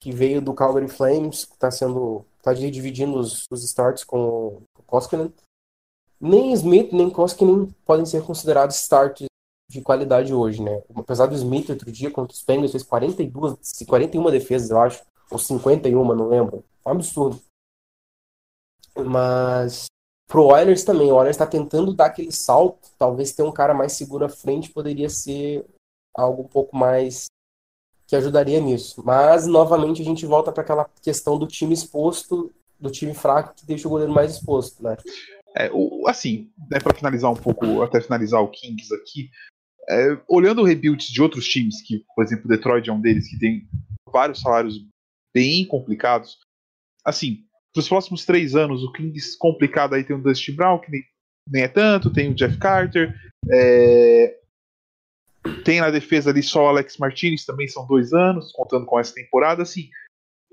que veio do Calgary Flames, que está sendo tá dividindo os, os starts com o Koskinen. Nem Smith nem Koskinen podem ser considerados starts de qualidade hoje, né? Apesar do Smith outro dia contra os Penguins fez 42, 41 defesas, eu acho, ou 51, não lembro. Um absurdo. Mas pro Oilers também, o Oilers está tentando dar aquele salto, talvez ter um cara mais seguro à frente poderia ser algo um pouco mais que ajudaria nisso. Mas novamente a gente volta para aquela questão do time exposto, do time fraco que deixa o goleiro mais exposto, né? É, o, assim, né, para finalizar um pouco, até finalizar o Kings aqui, é, olhando o rebuild de outros times, que, por exemplo, o Detroit é um deles, que tem vários salários bem complicados, assim, para os próximos três anos, o Kings complicado aí tem o Dusty Brown, que nem, nem é tanto, tem o Jeff Carter, é, tem na defesa ali só o Alex Martinez, também são dois anos, contando com essa temporada, assim,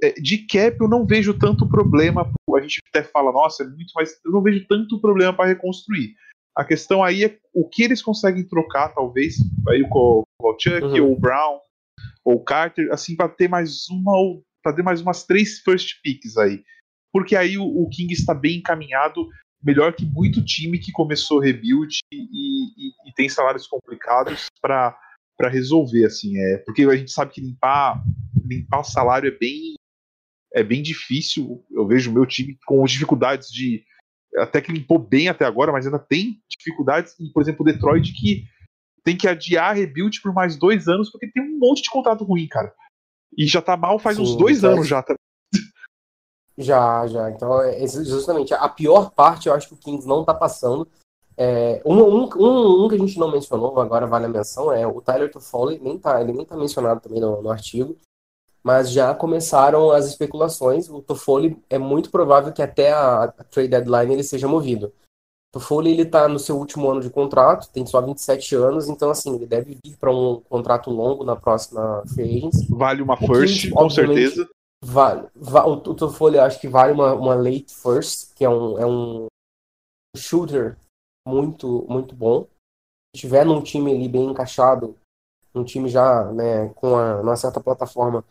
é, de cap eu não vejo tanto problema, a gente até fala, nossa, é muito, mas eu não vejo tanto problema para reconstruir. A questão aí é o que eles conseguem trocar, talvez, aí o Chuck, uhum. ou o Brown, ou o Carter, assim, para ter mais uma ou para ter mais umas três first picks aí porque aí o, o King está bem encaminhado, melhor que muito time que começou rebuild e, e, e tem salários complicados para resolver, assim, é, porque a gente sabe que limpar, limpar salário é bem é bem difícil. Eu vejo o meu time com dificuldades de até que limpou bem até agora, mas ainda tem dificuldades. E, por exemplo, o Detroit que tem que adiar rebuild por mais dois anos porque tem um monte de contrato ruim, cara. E já tá mal faz Sim, uns dois anos já. Tá? Já, já. Então, é justamente a pior parte eu acho que o Kings não tá passando. É, um, um, um, um, que a gente não mencionou, agora vale a menção, é o Tyler Toffoli, nem tá, ele nem tá mencionado também no, no artigo, mas já começaram as especulações. O Toffoli é muito provável que até a, a trade deadline ele seja movido. O Toffoli ele tá no seu último ano de contrato, tem só 27 anos, então assim, ele deve vir para um contrato longo na próxima free agency. Vale uma first, Kings, com certeza. Vale, vale, o Toffoli acho que vale uma, uma late first, que é um, é um shooter muito, muito bom. Se tiver num time ali bem encaixado, um time já né, com a, uma certa plataforma,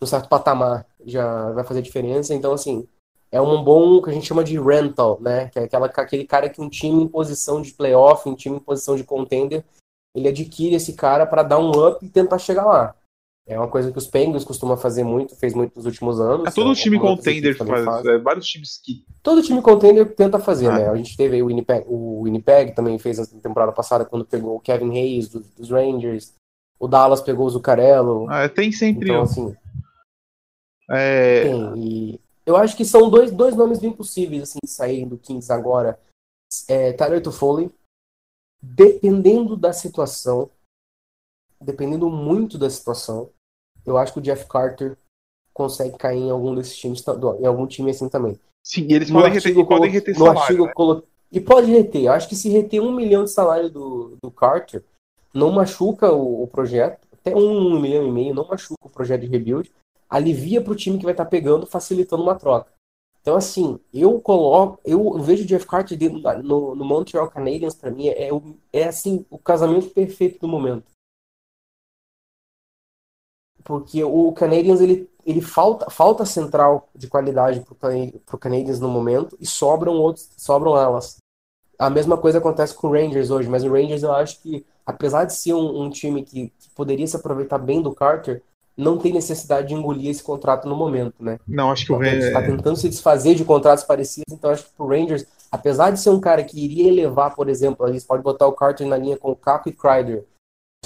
um certo patamar, já vai fazer diferença. Então, assim, é um bom que a gente chama de rental, né? Que é aquela, aquele cara que um time em posição de playoff, um time em posição de contender, ele adquire esse cara para dar um up e tentar chegar lá. É uma coisa que os Penguins costumam fazer muito, fez muito nos últimos anos. É todo é, time contender faz, faz. É, vários times que. Todo time contender tenta fazer, ah. né? A gente teve o Winnipeg, o Winnipeg também fez na temporada passada quando pegou o Kevin Hayes dos, dos Rangers. O Dallas pegou o Zuccarello. Ah, tem sempre. Então, assim, É... Tem, e eu acho que são dois, dois nomes bem possíveis, assim, de sair do Kings agora. É, Tyler Toffoli, dependendo da situação, dependendo muito da situação, eu acho que o Jeff Carter consegue cair em algum desses times, em algum time assim também. Sim, eles podem reter, e podem reter no salário, artigo, né? colo... E pode reter. Eu acho que se reter um milhão de salário do, do Carter, não machuca o, o projeto. Até um milhão e meio não machuca o projeto de rebuild. Alivia para o time que vai estar tá pegando, facilitando uma troca. Então, assim, eu coloco. Eu vejo o Jeff Carter no, no Montreal Canadiens, para mim, é, é assim, o casamento perfeito do momento. Porque o Canadiens, ele, ele falta, falta central de qualidade para o Canadiens no momento e sobram outros, sobram elas. A mesma coisa acontece com o Rangers hoje, mas o Rangers eu acho que, apesar de ser um, um time que, que poderia se aproveitar bem do Carter, não tem necessidade de engolir esse contrato no momento, né? Não, acho que o Rangers está tentando se desfazer de contratos parecidos, então acho que o Rangers, apesar de ser um cara que iria elevar, por exemplo, eles podem botar o Carter na linha com o Capo e Kreider.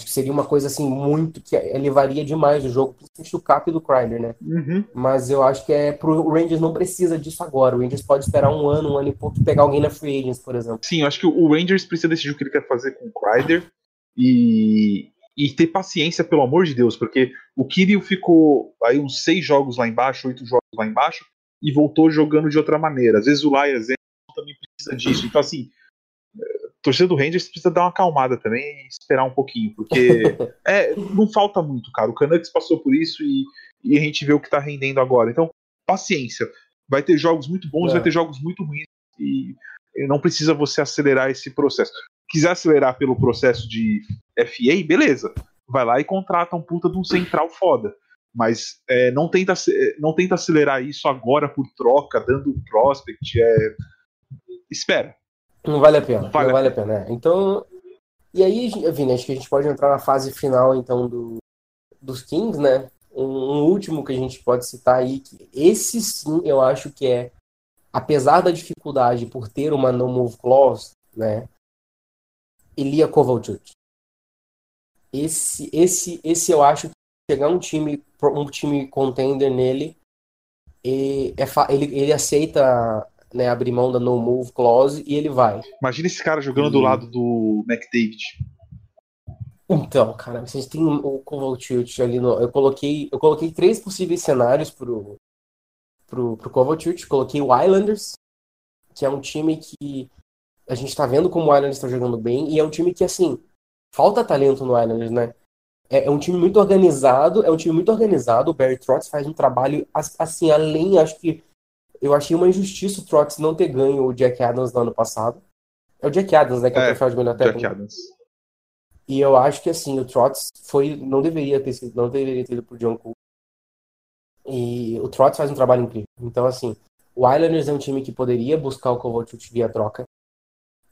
Que seria uma coisa assim muito que elevaria demais o jogo, principalmente o Cap e do Kreider, né? Uhum. Mas eu acho que é pro Rangers não precisa disso agora. O Rangers pode esperar um ano, um ano e pouco e pegar alguém na free agents, por exemplo. Sim, eu acho que o Rangers precisa decidir o que ele quer fazer com o Kreider e e ter paciência, pelo amor de Deus, porque o Kirill ficou aí uns seis jogos lá embaixo, oito jogos lá embaixo, e voltou jogando de outra maneira. Às vezes o Elias também precisa disso. Então, assim, torcida do Rangers precisa dar uma acalmada também e esperar um pouquinho, porque <laughs> é, não falta muito, cara. O Canucks passou por isso e, e a gente vê o que tá rendendo agora. Então, paciência. Vai ter jogos muito bons, é. vai ter jogos muito ruins e não precisa você acelerar esse processo quiser acelerar pelo processo de FA, beleza. Vai lá e contrata um puta de um central foda. Mas é, não, tenta, não tenta acelerar isso agora por troca, dando prospect. É... Espera. Não vale a pena. Vale não vale a pena. pena. Então. E aí, Vini, acho que a gente pode entrar na fase final, então, do, dos Kings, né? Um, um, último que a gente pode citar aí, que esse sim eu acho que é, apesar da dificuldade por ter uma no move clause, né? Ilia Kovalchuk. Esse, esse, esse eu acho que chegar um time, um time contender nele, e é, ele, ele aceita né, abrir mão da no move clause e ele vai. Imagina esse cara jogando e... do lado do McDavid. Então, cara, vocês têm o Kovalchuk ali no. Eu coloquei, eu coloquei três possíveis cenários pro, pro, pro Kovalchuk. Coloquei o Islanders, que é um time que a gente tá vendo como o Islanders está jogando bem e é um time que, assim, falta talento no Islanders, né? É, é, um time muito organizado, é um time muito organizado. O Barry Trotz faz um trabalho, assim, além, acho que eu achei uma injustiça o Trotz não ter ganho o Jack Adams no ano passado. É o Jack Adams, né, que é, é o troféu de melhor técnico. Jack Adams. E eu acho que, assim, o Trotz foi, não deveria ter sido, não deveria ter ido pro John Cook. E o Trotz faz um trabalho incrível. Então, assim, o Islanders é um time que poderia buscar o Kovalchuk via troca.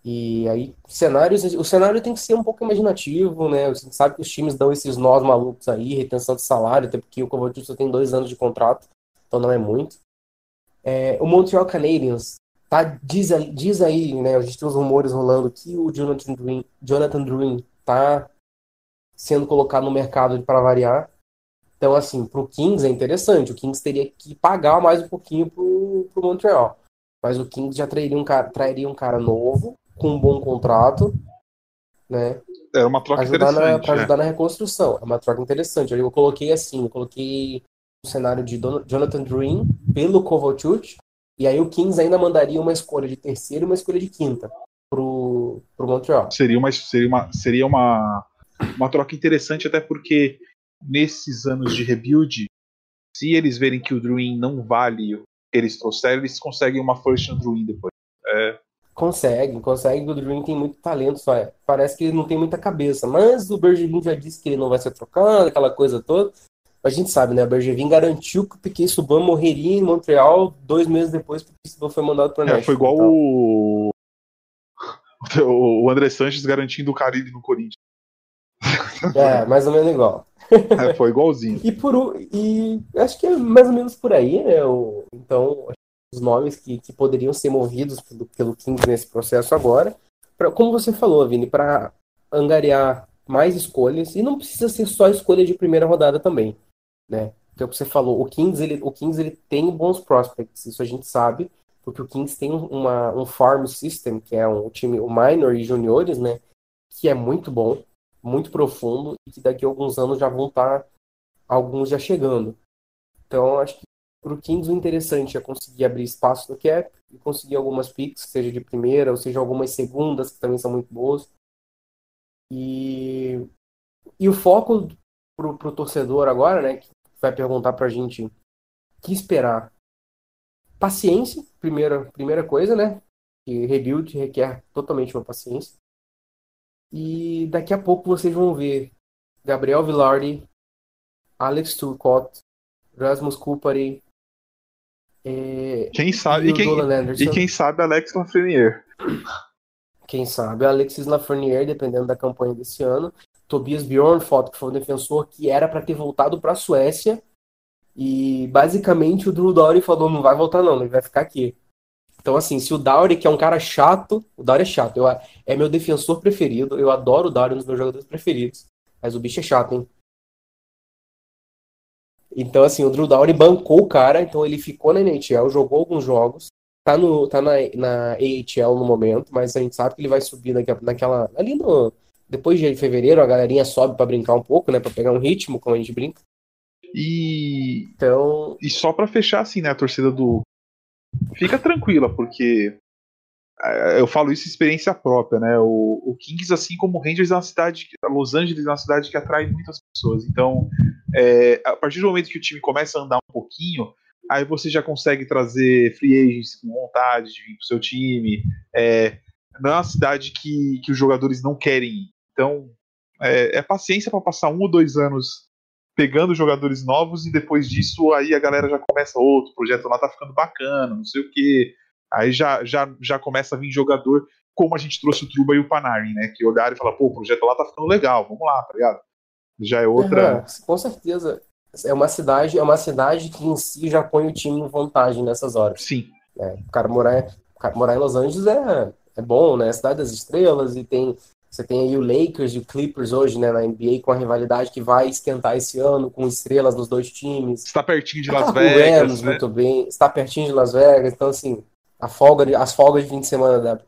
E aí, cenários, o cenário tem que ser um pouco imaginativo, né? Gente sabe que os times dão esses nós malucos aí, retenção de salário, até porque o Kovacic só tem dois anos de contrato, então não é muito. É, o Montreal Canadiens, tá, diz, diz aí, né? A gente tem uns rumores rolando que o Jonathan Druin, Jonathan tá sendo colocado no mercado para variar. Então, assim, pro Kings é interessante. O Kings teria que pagar mais um pouquinho pro, pro Montreal. Mas o Kings já trairia um cara, trairia um cara novo, com um bom contrato, né? É uma troca ajudar interessante. Para ajudar é. na reconstrução. É uma troca interessante. Eu coloquei assim, eu coloquei o cenário de Jonathan Dream pelo Kovalchuk, e aí o Kings ainda mandaria uma escolha de terceira e uma escolha de quinta pro, pro Montreal. Seria uma, seria uma, seria uma, uma troca interessante, até porque nesses anos de rebuild, se eles verem que o Druin não vale o que eles trouxeram, eles conseguem uma first no Druin depois. É, Consegue, consegue. O Dream tem muito talento, só é. Parece que ele não tem muita cabeça. Mas o Bergevin já disse que ele não vai ser trocado, aquela coisa toda. A gente sabe, né? O Bergevin garantiu que o Piquet Subban morreria em Montreal dois meses depois que o Piquet Subban foi mandado para o é, Foi igual então. <laughs> o... o André Sanches garantindo o Caribe no Corinthians. É, mais ou menos igual. <laughs> É, foi igualzinho. e por e acho que é mais ou menos por aí, né? O, então, os nomes que, que poderiam ser movidos pelo, pelo Kings nesse processo agora. Pra, como você falou, Vini, para angariar mais escolhas, e não precisa ser só escolha de primeira rodada também. Né? que é o que você falou, o Kings, ele, o Kings ele tem bons prospects, isso a gente sabe, porque o Kings tem uma, um farm system, que é um time, o minor e juniores, né, que é muito bom, muito profundo, e que daqui a alguns anos já vão estar tá, alguns já chegando. Então, acho que para o Kings o interessante é conseguir abrir espaço no cap e conseguir algumas picks, seja de primeira ou seja algumas segundas, que também são muito boas. E, e o foco para o torcedor agora, né, que vai perguntar para a gente o que esperar. Paciência, primeira, primeira coisa, né? Que rebuild requer totalmente uma paciência. E daqui a pouco vocês vão ver Gabriel Villardi, Alex Turcotte, Rasmus Kupari, é, quem sabe e, quem, e quem sabe Alex Lafreniere. Quem sabe Alexis Lafreniere, dependendo da campanha desse ano. Tobias Bjornfot, que foi um defensor que era para ter voltado para a Suécia. E basicamente o Drew Dowry falou: não vai voltar, não, ele vai ficar aqui. Então, assim, se o Dowry, que é um cara chato, o Dowry é chato, eu, é meu defensor preferido, eu adoro o Dowry, um dos meus jogadores preferidos. Mas o bicho é chato, hein? Então, assim, o Drew Dowry bancou o cara, então ele ficou na NHL, jogou alguns jogos, tá, no, tá na, na AHL no momento, mas a gente sabe que ele vai subir naquela ali no, depois de fevereiro, a galerinha sobe para brincar um pouco, né, para pegar um ritmo, como a gente brinca. E então, e só para fechar assim, né, a torcida do fica tranquila, porque é, eu falo isso experiência própria, né? O, o, Kings, assim como o Rangers, é uma cidade, Los Angeles é uma cidade que atrai muitas pessoas. Então, é, a partir do momento que o time começa a andar um pouquinho, aí você já consegue trazer free agents com vontade de vir pro seu time. É, não é uma cidade que, que os jogadores não querem ir. Então, é, é paciência para passar um ou dois anos pegando jogadores novos e depois disso aí a galera já começa outro projeto lá tá ficando bacana, não sei o que Aí já, já, já começa a vir jogador, como a gente trouxe o Truba e o Panarin, né? Que olharam e falaram, pô, o projeto lá tá ficando legal, vamos lá, tá ligado? Já é outra. Uhum, com certeza. É uma cidade, é uma cidade que em si já põe o time em vantagem nessas horas. Sim. É, o cara morar, o cara morar em Los Angeles é, é bom, né? A cidade das estrelas e tem você tem aí o Lakers e o Clippers hoje, né, na NBA, com a rivalidade que vai esquentar esse ano, com estrelas nos dois times. Está pertinho de Las Vegas. Rams, né? muito bem. Está pertinho de Las Vegas. Então, assim, a folga, as folgas de fim de semana da,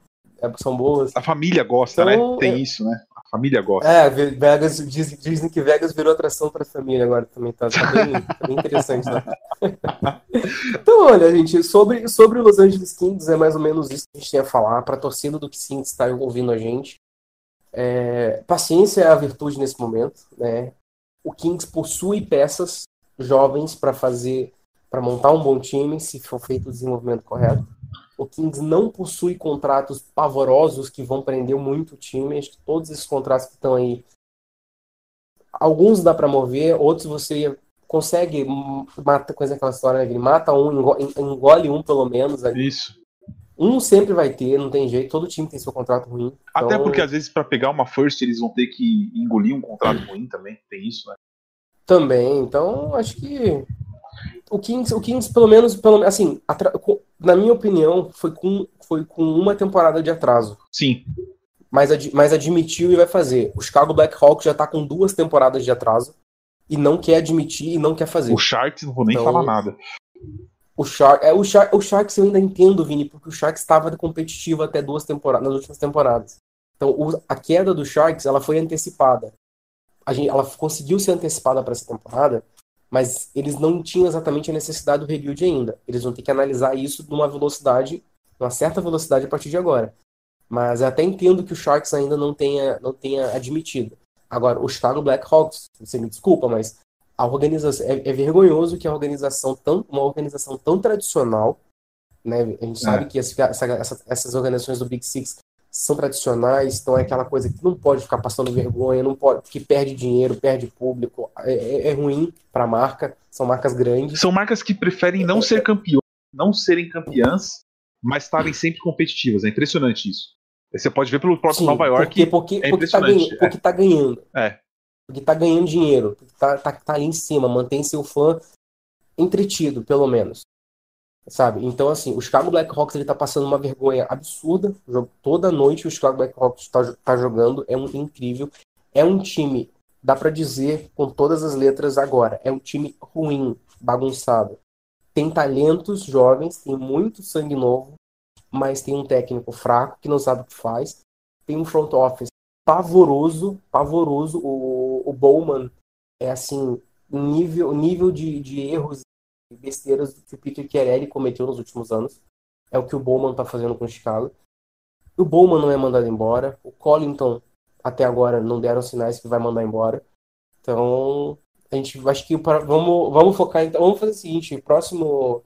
são boas. A família gosta, né? então, né? Tem é... isso, né? A família gosta. É, Vegas, diz, dizem que Vegas virou atração para a família agora também. Tá, tá, bem, tá bem, interessante, né? <laughs> então, olha, gente, sobre, sobre o Los Angeles Kings, é mais ou menos isso que a gente tem a falar. Para a torcida do Kings estar ouvindo a gente. É, paciência é a virtude nesse momento, né? O Kings possui peças jovens para fazer, para montar um bom time, se for feito o desenvolvimento correto. O Kings não possui contratos pavorosos que vão prender muito o time. Acho que todos esses contratos que estão aí, alguns dá para mover, outros você consegue mata coisa aquela história, né? mata um, engole um pelo menos. Ali. Isso. Um sempre vai ter, não tem jeito. Todo time tem seu contrato ruim. Então... Até porque às vezes para pegar uma first eles vão ter que engolir um contrato ruim também. Tem isso, né? Também. Então acho que o Kings, o Kings pelo menos, pelo assim, na minha opinião, foi com, foi com uma temporada de atraso. Sim. Mas, ad, mas admitiu e vai fazer. O Chicago Blackhawks já tá com duas temporadas de atraso e não quer admitir e não quer fazer. O Sharks, não vou nem então, falar nada. O, Shark, é, o, Shark, o Sharks eu ainda entendo, Vini, porque o Sharks estava competitivo até duas temporadas, nas últimas temporadas. Então, o, a queda do Sharks, ela foi antecipada. A gente, ela conseguiu ser antecipada para essa temporada mas eles não tinham exatamente a necessidade do rebuild ainda. Eles vão ter que analisar isso numa velocidade, numa certa velocidade a partir de agora. Mas eu até entendo que o Sharks ainda não tenha, não tenha admitido. Agora, o Chicago Blackhawks, você me desculpa, mas a organização é, é vergonhoso que a organização tão, uma organização tão tradicional, né? A gente é. sabe que essa, essa, essas organizações do Big Six são tradicionais, então é aquela coisa que não pode ficar passando vergonha, não pode, que perde dinheiro, perde público, é, é, é ruim para a marca, são marcas grandes. São marcas que preferem não ser campeões, não serem campeãs, mas estarem sempre competitivas. É impressionante isso. Você pode ver pelo próprio Sim, Nova York. Porque, porque, é porque, tá ganhando, porque tá ganhando. É. Porque tá ganhando dinheiro. Tá, tá, tá ali em cima, mantém seu fã entretido, pelo menos sabe? Então, assim, o Chicago Blackhawks ele tá passando uma vergonha absurda. Toda noite o Chicago Blackhawks tá, tá jogando, é um incrível. É um time dá para dizer com todas as letras agora, é um time ruim, bagunçado. Tem talentos jovens, tem muito sangue novo, mas tem um técnico fraco que não sabe o que faz. Tem um front office pavoroso, pavoroso. O, o Bowman é assim, nível, nível de, de erros e besteiras que o Peter Chiarelli cometeu nos últimos anos. É o que o Bowman tá fazendo com o Chicago. O Bowman não é mandado embora. O Collington, até agora, não deram sinais que vai mandar embora. Então, a gente acho que vamos, vamos focar então. Vamos fazer o seguinte: próximo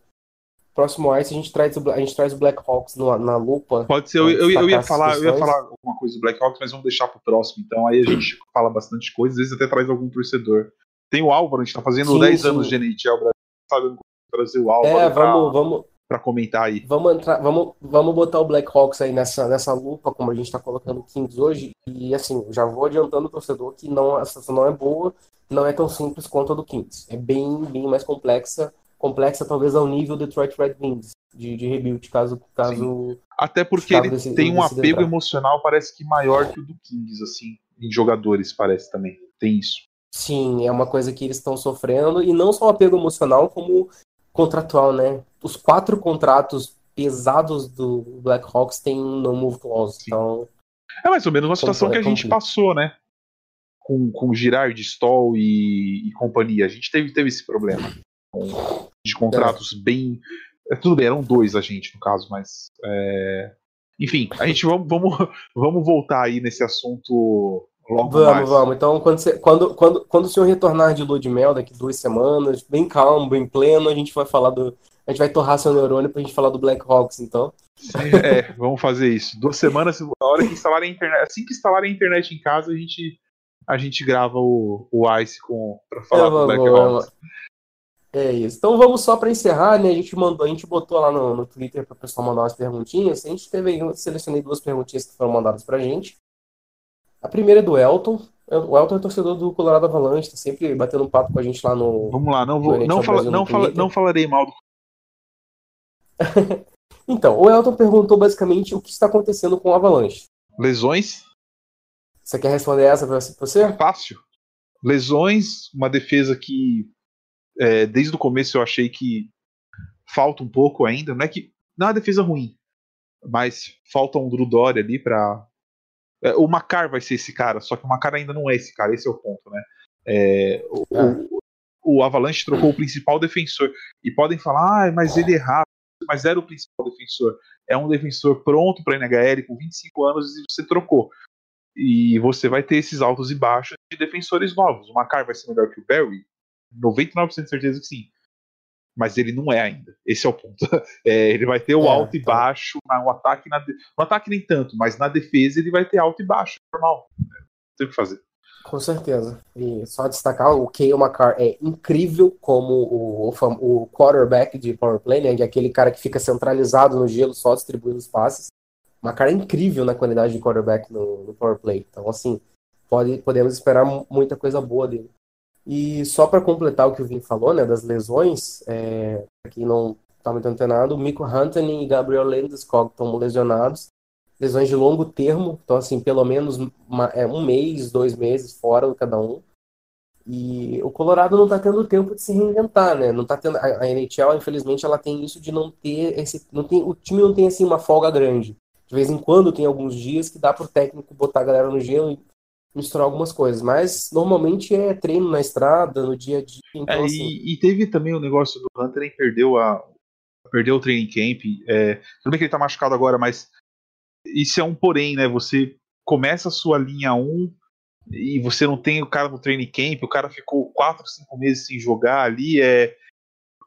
próximo Ice a gente traz o, a gente traz o Black Hawks na, na lupa. Pode ser, eu, eu, eu, ia falar, eu ia falar alguma coisa do Black Hawks, mas vamos deixar pro próximo. Então aí a gente <clears throat> fala bastante coisa, às vezes até traz algum torcedor. Tem o Álvaro, a gente tá fazendo sim, 10 sim. anos de NHL, sabe trazer o Álvaro. É, vamos, pra, vamos para comentar aí. Vamos entrar, vamos, vamos botar o Black Hawks aí nessa, nessa lupa, como a gente está colocando o Kings hoje. E assim, já vou adiantando o torcedor que não, a situação não é boa, não é tão simples quanto a do Kings. É bem, bem mais complexa, complexa talvez ao nível do Detroit Red Wings de, de rebuild, caso. caso Até porque ele desse, tem um apego entrar. emocional, parece que maior que o do Kings, assim, em jogadores, parece também. Tem isso. Sim, é uma coisa que eles estão sofrendo, e não só o apego emocional, como contratual, né? Os quatro contratos pesados do Blackhawks têm no move clause, Sim. então. É mais ou menos uma situação que a gente passou, né? Com, com Girard, Stoll e, e companhia. A gente teve, teve esse problema. <laughs> De contratos é. bem é, tudo bem, eram dois a gente, no caso, mas. É... Enfim, a gente vamos, vamos, <laughs> vamos voltar aí nesse assunto logo vamos, mais. Vamos, Então, quando, você, quando, quando, quando o senhor retornar de lua de mel daqui duas semanas, bem calmo, bem pleno, a gente vai falar do. A gente vai torrar seu neurônio pra gente falar do Black Hawks, então. É, vamos fazer isso. Duas semanas, a hora que instalar a internet. Assim que instalar a internet em casa, a gente, a gente grava o, o Ice com, pra falar é, do Black Hawks. É isso. Então vamos só para encerrar, né? A gente mandou, a gente botou lá no, no Twitter para o pessoal mandar umas perguntinhas. A gente teve, eu selecionei duas perguntinhas que foram mandadas para a gente. A primeira é do Elton. O Elton é torcedor do Colorado Avalanche, tá sempre batendo um papo com a gente lá no. Vamos lá, não vou, não, fala, não, fala, não falarei mal do. <laughs> então, o Elton perguntou basicamente o que está acontecendo com o Avalanche. Lesões? Você quer responder essa para você? Fácil. Lesões, uma defesa que é, desde o começo eu achei que falta um pouco ainda. Não é que não é uma defesa ruim, mas falta um Drew Dory ali para é, o Macar vai ser esse cara, só que o Macar ainda não é esse cara, esse é o ponto, né? É, o, o, o, Avalanche trocou o principal defensor e podem falar, ah, mas ele errado, mas era o principal defensor. É um defensor pronto para NHL com 25 anos e você trocou. E você vai ter esses altos e baixos de defensores novos. O Macar vai ser melhor que o Barry? 99% de certeza que sim. Mas ele não é ainda. Esse é o ponto. <laughs> É, ele vai ter o é, alto e tá. baixo no ataque. Na de... No ataque nem tanto, mas na defesa ele vai ter alto e baixo. Normal. Não tem o que fazer. Com certeza. E só destacar, o Kale McCarr é incrível como o, o, o quarterback de power play, né? Que é aquele cara que fica centralizado no gelo, só distribuindo os passes. O McCarr é incrível na qualidade de quarterback no, no power play. Então, assim, pode, podemos esperar muita coisa boa dele. E só para completar o que o Vini falou, né, das lesões, é, quem não está muito antenado, o Mico Huntley e Gabriel Landeskog estão lesionados, lesões de longo termo, então assim, pelo menos uma, é, um mês, dois meses fora cada um. E o Colorado não está tendo tempo de se reinventar, né? Não tá tendo a, a NHL, infelizmente, ela tem isso de não ter esse, não tem, o time não tem assim uma folga grande. De vez em quando tem alguns dias que dá para o técnico botar a galera no gelo misturar algumas coisas, mas normalmente é treino na estrada, no dia a dia. Então, é, assim... e, e, teve também o negócio do Hunter, ele perdeu a perdeu o training camp. É, tudo bem que ele tá machucado agora, mas isso é um porém, né? Você começa a sua linha 1 e você não tem o cara no training camp, o cara ficou 4, 5 meses sem jogar ali, é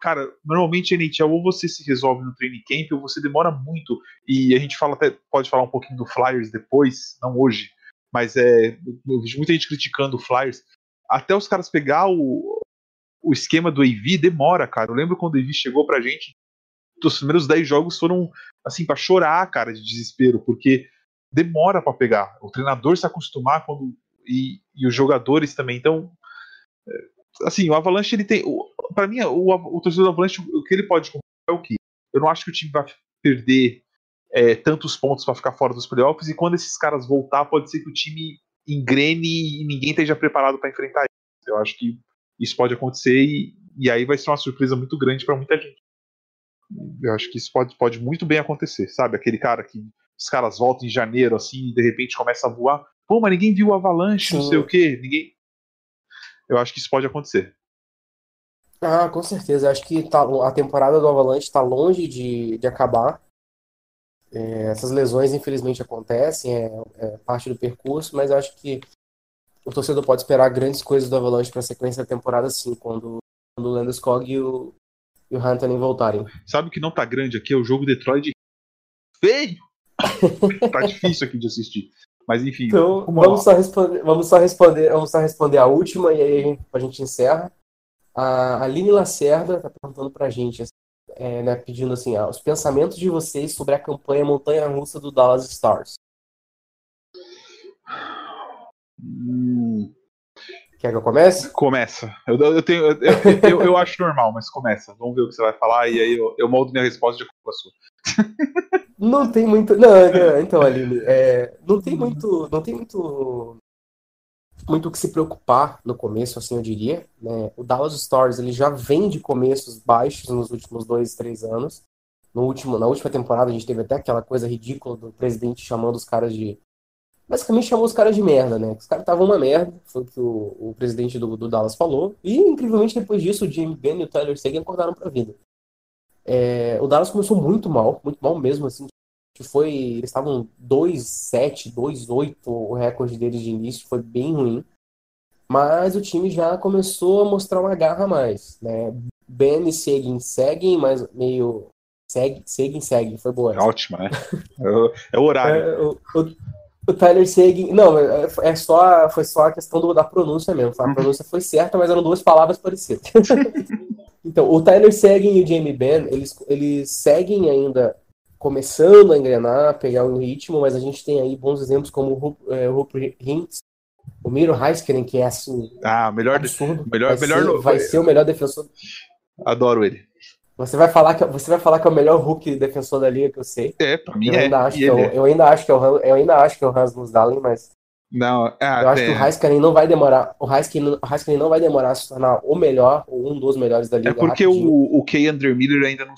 cara, normalmente a NHL ou você se resolve no training camp ou você demora muito. E a gente fala até pode falar um pouquinho do Flyers depois, não hoje, mas é, eu vejo muita gente criticando o Flyers. Até os caras pegar o, o esquema do AV demora, cara. Eu lembro quando o AV chegou pra gente, os primeiros 10 jogos foram assim para chorar, cara, de desespero, porque demora para pegar. O treinador se acostumar quando e, e os jogadores também. Então, é, assim, o Avalanche ele tem, para mim, o, o torcedor do Avalanche o que ele pode é o que eu não acho que o time vai perder é, tantos pontos para ficar fora dos playoffs, e quando esses caras voltar, pode ser que o time engrene e ninguém esteja preparado para enfrentar isso. Eu acho que isso pode acontecer e, e aí vai ser uma surpresa muito grande para muita gente. Eu acho que isso pode, pode muito bem acontecer, sabe? Aquele cara que os caras voltam em janeiro assim e de repente começa a voar. Pô, mas ninguém viu o Avalanche, Sim. não sei o quê. Ninguém. Eu acho que isso pode acontecer. Ah, com certeza. Acho que tá, a temporada do Avalanche está longe de, de acabar. É, essas lesões, infelizmente, acontecem, é, é, parte do percurso, mas acho que o torcedor pode esperar grandes coisas do Avalanche para a sequência da temporada, sim, quando, quando o Landeskog e o, e o Hunter voltarem. Sabe o que não tá grande aqui? É o jogo Detroit feio! <laughs> tá difícil aqui de assistir. Mas enfim. Então, vamos só, responder, vamos, só responder, vamos só responder a última e aí a gente encerra. A Aline Lacerda tá perguntando pra gente, é, né, pedindo assim, ah, os pensamentos de vocês sobre a campanha Montanha Russa do Dallas Stars. Hum. Quer que eu comece? Começa. Eu, eu, tenho, eu, eu, eu, acho normal, mas começa. Vamos ver o que você vai falar e aí eu, eu moldo minha resposta de com a sua. Não tem muito. Não, então, Aline, é, não tem muito. Não tem muito. Muito o que se preocupar no começo, assim, eu diria. Né? O Dallas Stars ele já vem de começos baixos nos últimos dois, três anos. No último, na última temporada a gente teve até aquela coisa ridícula do presidente chamando os caras de basicamente chamou os caras de merda, né? Os caras estavam uma merda, foi o que o, o presidente do, do, Dallas falou. E, incrivelmente, depois disso, o Jimmy Ben e o Tyler Seguin acordaram pra vida. É, o Dallas começou muito mal, muito mal mesmo, assim. Que foi. Eles estavam 2-7, 2-8, o recorde deles de início, foi bem ruim. Mas o time já começou a mostrar uma garra a mais, né? Ben e Seguin seguem, mas meio. Segue, seguem, segue, foi boa. É ótima, né? É o, é horário. É, o, o, o Tyler Seguin. Não, é, é só, foi só a questão do, da pronúncia mesmo. A uhum. pronúncia foi certa, mas eram duas palavras parecidas. <laughs> então, o Tyler Seguin e o Jamie Benn, eles, eles seguem ainda começando a engrenar, pegar um ritmo, mas a gente tem aí bons exemplos como o Rupert é, Hintz, o Miro Heiskinen, que é assim. Ah, melhor absurdo. Melhor, vai melhor ser, vai ser o melhor defensor. Adoro ele. Você vai falar que você vai falar que é o melhor Hulk defensor da liga que eu sei. É, pra mim eu é. Ainda acho que eu, é. eu, ainda acho que é o eu ainda acho que é o Rasmus Dahlin, mas não, ah, eu acho é. que o Heiskanen não vai demorar. O Heiskanen, o não vai demorar a se tornar o melhor ou um dos melhores da liga. É porque rapidinho. o, o Kay Miller ainda não.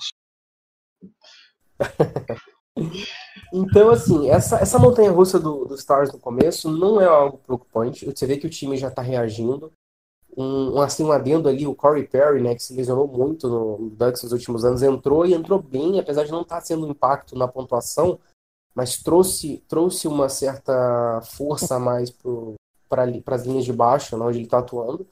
Então, assim, essa, essa montanha russa do, do Stars no começo não é algo preocupante. Você vê que o time já tá reagindo um, assim, um adendo ali, o Corey Perry, né, que se lesionou muito no Ducks nos últimos anos, entrou e entrou bem, apesar de não estar tá sendo um impacto na pontuação, mas trouxe, trouxe uma certa força a mais para as linhas de baixo, né, onde ele está atuando.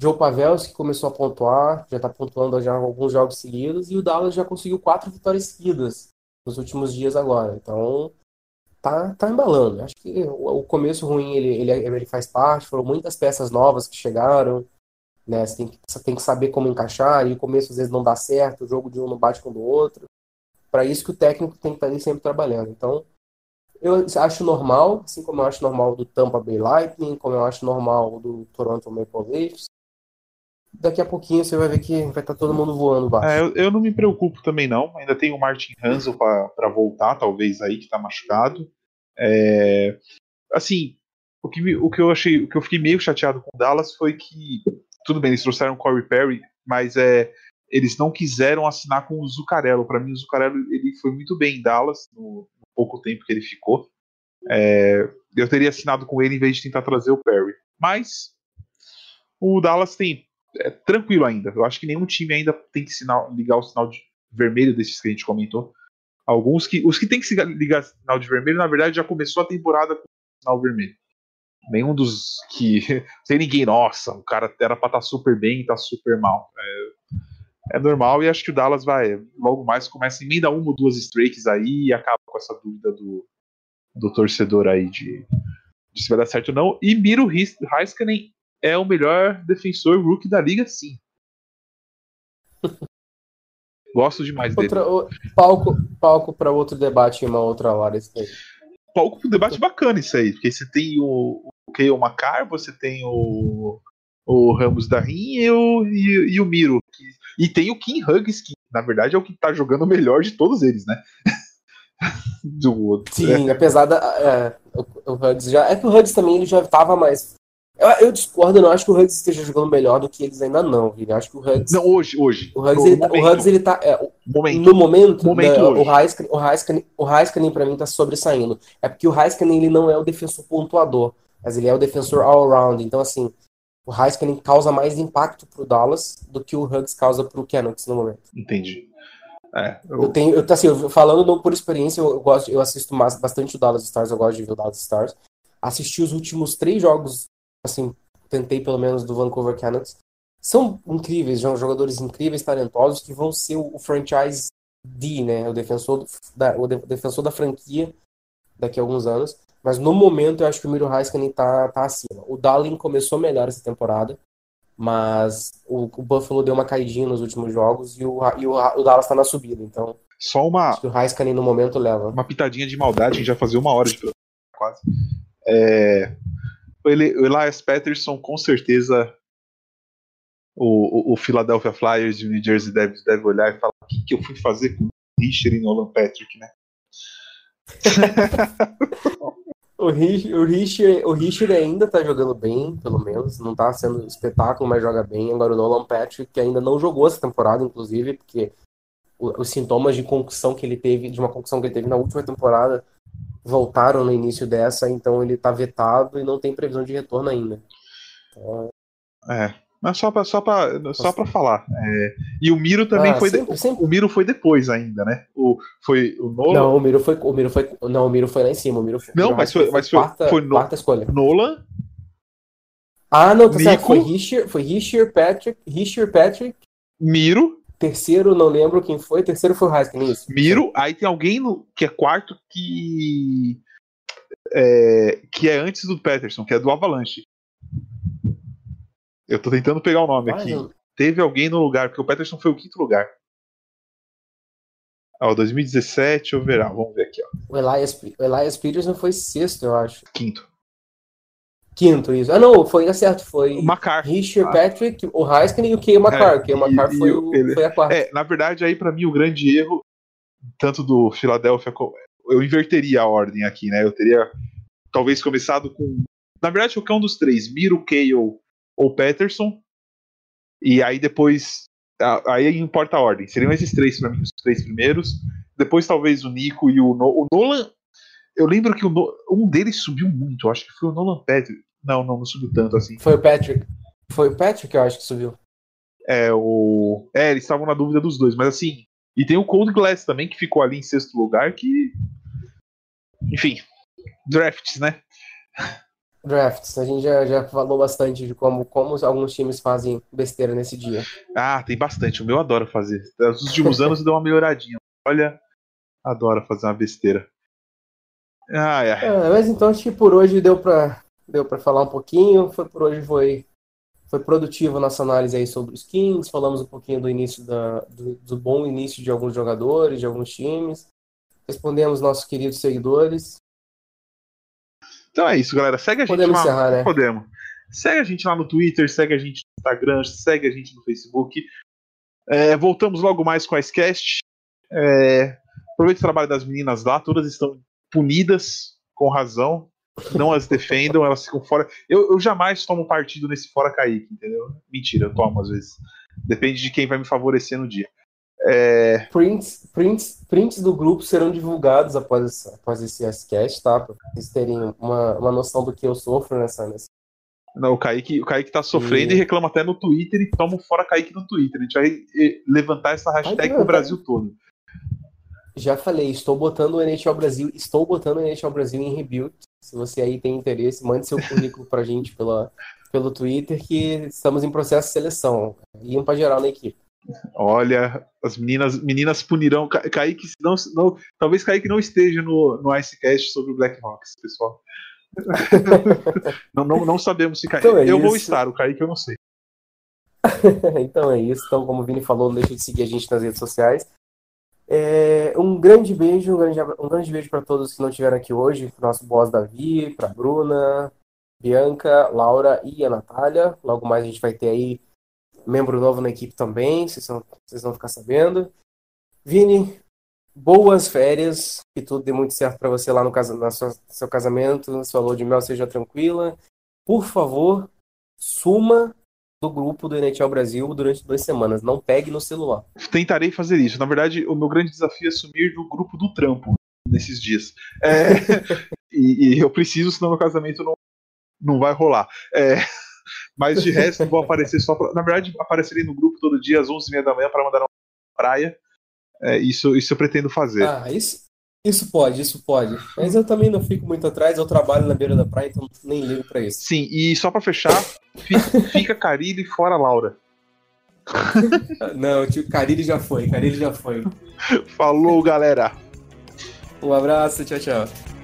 Joe Pavelski começou a pontuar, já está pontuando já alguns jogos seguidos, e o Dallas já conseguiu quatro vitórias seguidas nos últimos dias agora. Então, tá, tá embalando. Acho que o, o começo ruim ele, ele, ele, faz parte, foram muitas peças novas que chegaram, né? Você tem que, você tem que saber como encaixar, e o começo às vezes não dá certo, o jogo de um não bate com o do outro. Para isso que o técnico tem que estar ali sempre trabalhando. Então, eu acho normal, assim como eu acho normal do Tampa Bay Lightning, como eu acho normal do Toronto Maple Leafs. Daqui a pouquinho você vai ver que vai estar tá todo mundo voando baixo. É, eu, eu, não me preocupo também não. Ainda tem o Martin Hansel para voltar, talvez aí que está machucado. É, assim, o que, o que eu achei, o que eu fiquei meio chateado com o Dallas foi que tudo bem, eles trouxeram o Corey Perry, mas é, eles não quiseram assinar com o Zuccarello. Para mim, o Zuccarello ele foi muito bem em Dallas no, no pouco tempo que ele ficou. É, eu teria assinado com ele em vez de tentar trazer o Perry. Mas o Dallas tem é, tranquilo ainda. Eu acho que nenhum time ainda tem que sinal, ligar o sinal de vermelho desses que a gente comentou. Alguns que. Os que tem que ligar sinal de vermelho, na verdade, já começou a temporada com sinal vermelho. Nenhum dos que. <laughs> Sem ninguém, nossa, o cara era pra estar tá super bem e tá super mal. É, é, normal e acho que o Dallas vai. Logo mais começa a emenda uma ou duas streaks aí e acaba com essa dúvida do, do torcedor aí de, de se vai dar certo ou não. E Miro Heiskanen é o melhor defensor rookie da liga, sim. <laughs> Gosto demais outra, dele. O, palco palco para outro debate em uma outra hora. Isso aí. Palco para um debate bacana isso aí, porque você tem o, o Keio Macar, você tem o, o Ramos da Rin e o, e, e o Miro. E tem o Kim Huggs, que na verdade é o que tá jogando melhor de todos eles, né? <laughs> do outro. Sim, é. apesar da. É, o, o Huggs já. É que o Huggs também ele já estava mais. Eu, eu, discordo, eu não acho que o Huggs esteja jogando melhor do que eles ainda não. Eu acho que o Huggs. Não, hoje, hoje. O Huggs, ele, tá, o Huggs ele tá. É, momento. No momento, momento né, o Heiskanen, o Heiskanen, o Heiskanen pra mim tá sobressaindo. É porque o Heiskanen ele não é o defensor pontuador, mas ele é o defensor all-around. Então, assim, o Heiskanen causa mais impacto pro Dallas do que o Huggs causa pro Canucks no momento. Entendi. É, eu... eu... tenho, eu, assim, falando por experiência, eu, gosto, eu assisto mais, bastante o Dallas Stars, eu gosto de ver o Dallas Stars. Assisti os últimos três jogos, assim, tentei pelo menos do Vancouver Canucks. São incríveis, são jogadores incríveis, talentosos, que vão ser o, franchise D, né? O defensor, da, o defensor da franquia daqui a alguns anos. Mas no momento eu acho que o Miro Heiskanen tá, tá acima. O Darling começou melhor essa temporada. Mas o, o, Buffalo deu uma caidinha nos últimos jogos e o, e o, o Dallas está na subida. Então, só uma. Acho que o Heiskanen no momento leva. Uma pitadinha de maldade, a gente já fazia uma hora de quase. É, o Elias Patterson, com certeza, o, o, o, Philadelphia Flyers o New Jersey deve, deve olhar e falar: o que, que eu fui fazer com o Richard e Nolan Patrick, né? <laughs> O Richard, o, Richard, o Richard ainda tá jogando bem, pelo menos. Não tá sendo espetáculo, mas joga bem. Agora o Nolan Patrick, que ainda não jogou essa temporada, inclusive, porque os sintomas de concussão que ele teve, de uma concussão que ele teve na última temporada, voltaram no início dessa, então ele tá vetado e não tem previsão de retorno ainda. Então... É, mas só pra, só pra, só pra falar. É, e o Miro também ah, foi. Sempre, de, sempre. O Miro foi depois ainda, né? O, foi o Nolan. Não, o Miro foi. O Miro foi. Não, o Miro foi lá em cima. O Miro foi, não, mas foi, mas foi, quarta, foi no, quarta escolha. Nolan. Ah, não, tá certo. Foi Richard, foi Richard Patrick. Richard Patrick. Miro. Terceiro, não lembro quem foi. Terceiro foi o Haskins, isso. Miro, aí tem alguém no, que é quarto que. É, que é antes do Peterson, que é do Avalanche. Eu tô tentando pegar o nome aqui. Teve alguém no lugar, porque o Peterson foi o quinto lugar. Ó, 2017, eu verá. Vamos ver aqui, ó. O Elias, o Elias Peterson foi sexto, eu acho. Quinto. Quinto, isso. Ah, não, foi certo. Foi o Macar. Richard ah. Patrick, o Heiskanen e o Kay Macar. É, o Kay Macar foi, o, ele... foi a quarta. É, na verdade, aí para mim o grande erro, tanto do Philadelphia, eu inverteria a ordem aqui, né? Eu teria talvez começado com. Na verdade, qualquer um dos três, Miro, Kale ou Peterson. E aí depois. Aí importa a ordem. Seriam esses três para mim, os três primeiros. Depois talvez o Nico e o, no, o Nolan. Eu lembro que no, um deles subiu muito. Acho que foi o Nolan Patrick. Não, não, não subiu tanto assim. Foi o Patrick. Foi o Patrick, eu acho que subiu. É, o. É, eles estavam na dúvida dos dois, mas assim. E tem o Cold Glass também, que ficou ali em sexto lugar, que. Enfim. Drafts, né? drafts. A gente já, já falou bastante de como, como alguns times fazem besteira nesse dia. Ah, tem bastante. O meu adora fazer. Nos últimos <laughs> anos deu uma melhoradinha. Olha, adora fazer uma besteira. Ah, é. é. mas então acho que por hoje deu pra, deu pra falar um pouquinho. Foi por hoje foi, foi produtivo nossa análise aí sobre os Kings. Falamos um pouquinho do início da, do, do bom início de alguns jogadores, de alguns times. Respondemos nossos queridos seguidores. Então é isso, galera. Segue a gente Podemos lá. Encerrar, né? Podemos. Segue a gente lá no Twitter, segue a gente no Instagram, segue a gente no Facebook. É, voltamos logo mais com a Icecast. É, aproveite o trabalho das meninas lá, todas estão punidas, com razão. Não as defendam, elas ficam fora. Eu, eu jamais tomo partido nesse fora Kaique, entendeu? Mentira, eu tomo às vezes. Depende de quem vai me favorecer no dia. É... Prints, prints, prints do grupo serão divulgados após, após esse S-Cast, tá? Pra vocês terem uma, uma noção do que eu sofro nessa. nessa... Não, o Kaique, o Kaique tá sofrendo e... e reclama até no Twitter e toma fora Kaique no Twitter. A gente vai eh, levantar essa hashtag pro Brasil todo. Já falei, estou botando o NHL Brasil, estou botando o NHL Brasil em rebuild. Se você aí tem interesse, mande seu currículo pra gente pela, pelo Twitter, que estamos em processo de seleção. Iam pra geral na equipe. Olha, as meninas, meninas punirão. Kaique, não, não, talvez Kaique não esteja no, no Icecast sobre o Blackhawks, pessoal. <laughs> não, não, não sabemos se Kaique. Então é eu isso. vou estar, o Kaique eu não sei. <laughs> então é isso. Então, como o Vini falou, não deixe de seguir a gente nas redes sociais. É, um grande beijo, um grande, um grande beijo para todos que não estiveram aqui hoje, para nosso boss Davi, para Bruna, Bianca, Laura e a Natália. Logo mais a gente vai ter aí membro novo na equipe também, vocês vão, vocês vão ficar sabendo. Vini, boas férias, que tudo dê muito certo para você lá no casa, na sua, seu casamento, sua lua de mel seja tranquila. Por favor, suma do grupo do NHL Brasil durante duas semanas. Não pegue no celular. Tentarei fazer isso. Na verdade, o meu grande desafio é sumir do grupo do trampo nesses dias. É, <laughs> e, e, eu preciso, senão meu casamento não, não vai rolar. É, mas de resto, vou aparecer só pra, Na verdade, aparecerei no grupo todo dia às 11h30 da manhã para mandar uma praia. É, isso, isso eu pretendo fazer. Ah, isso, isso pode, isso pode. Mas eu também não fico muito atrás, eu trabalho na beira da praia, então nem ligo pra isso. Sim, e só pra fechar, fica, <laughs> fica Carilli fora Laura. <laughs> não, tio, Carilli já foi, Carilli já foi. Falou, galera. Um abraço, tchau, tchau.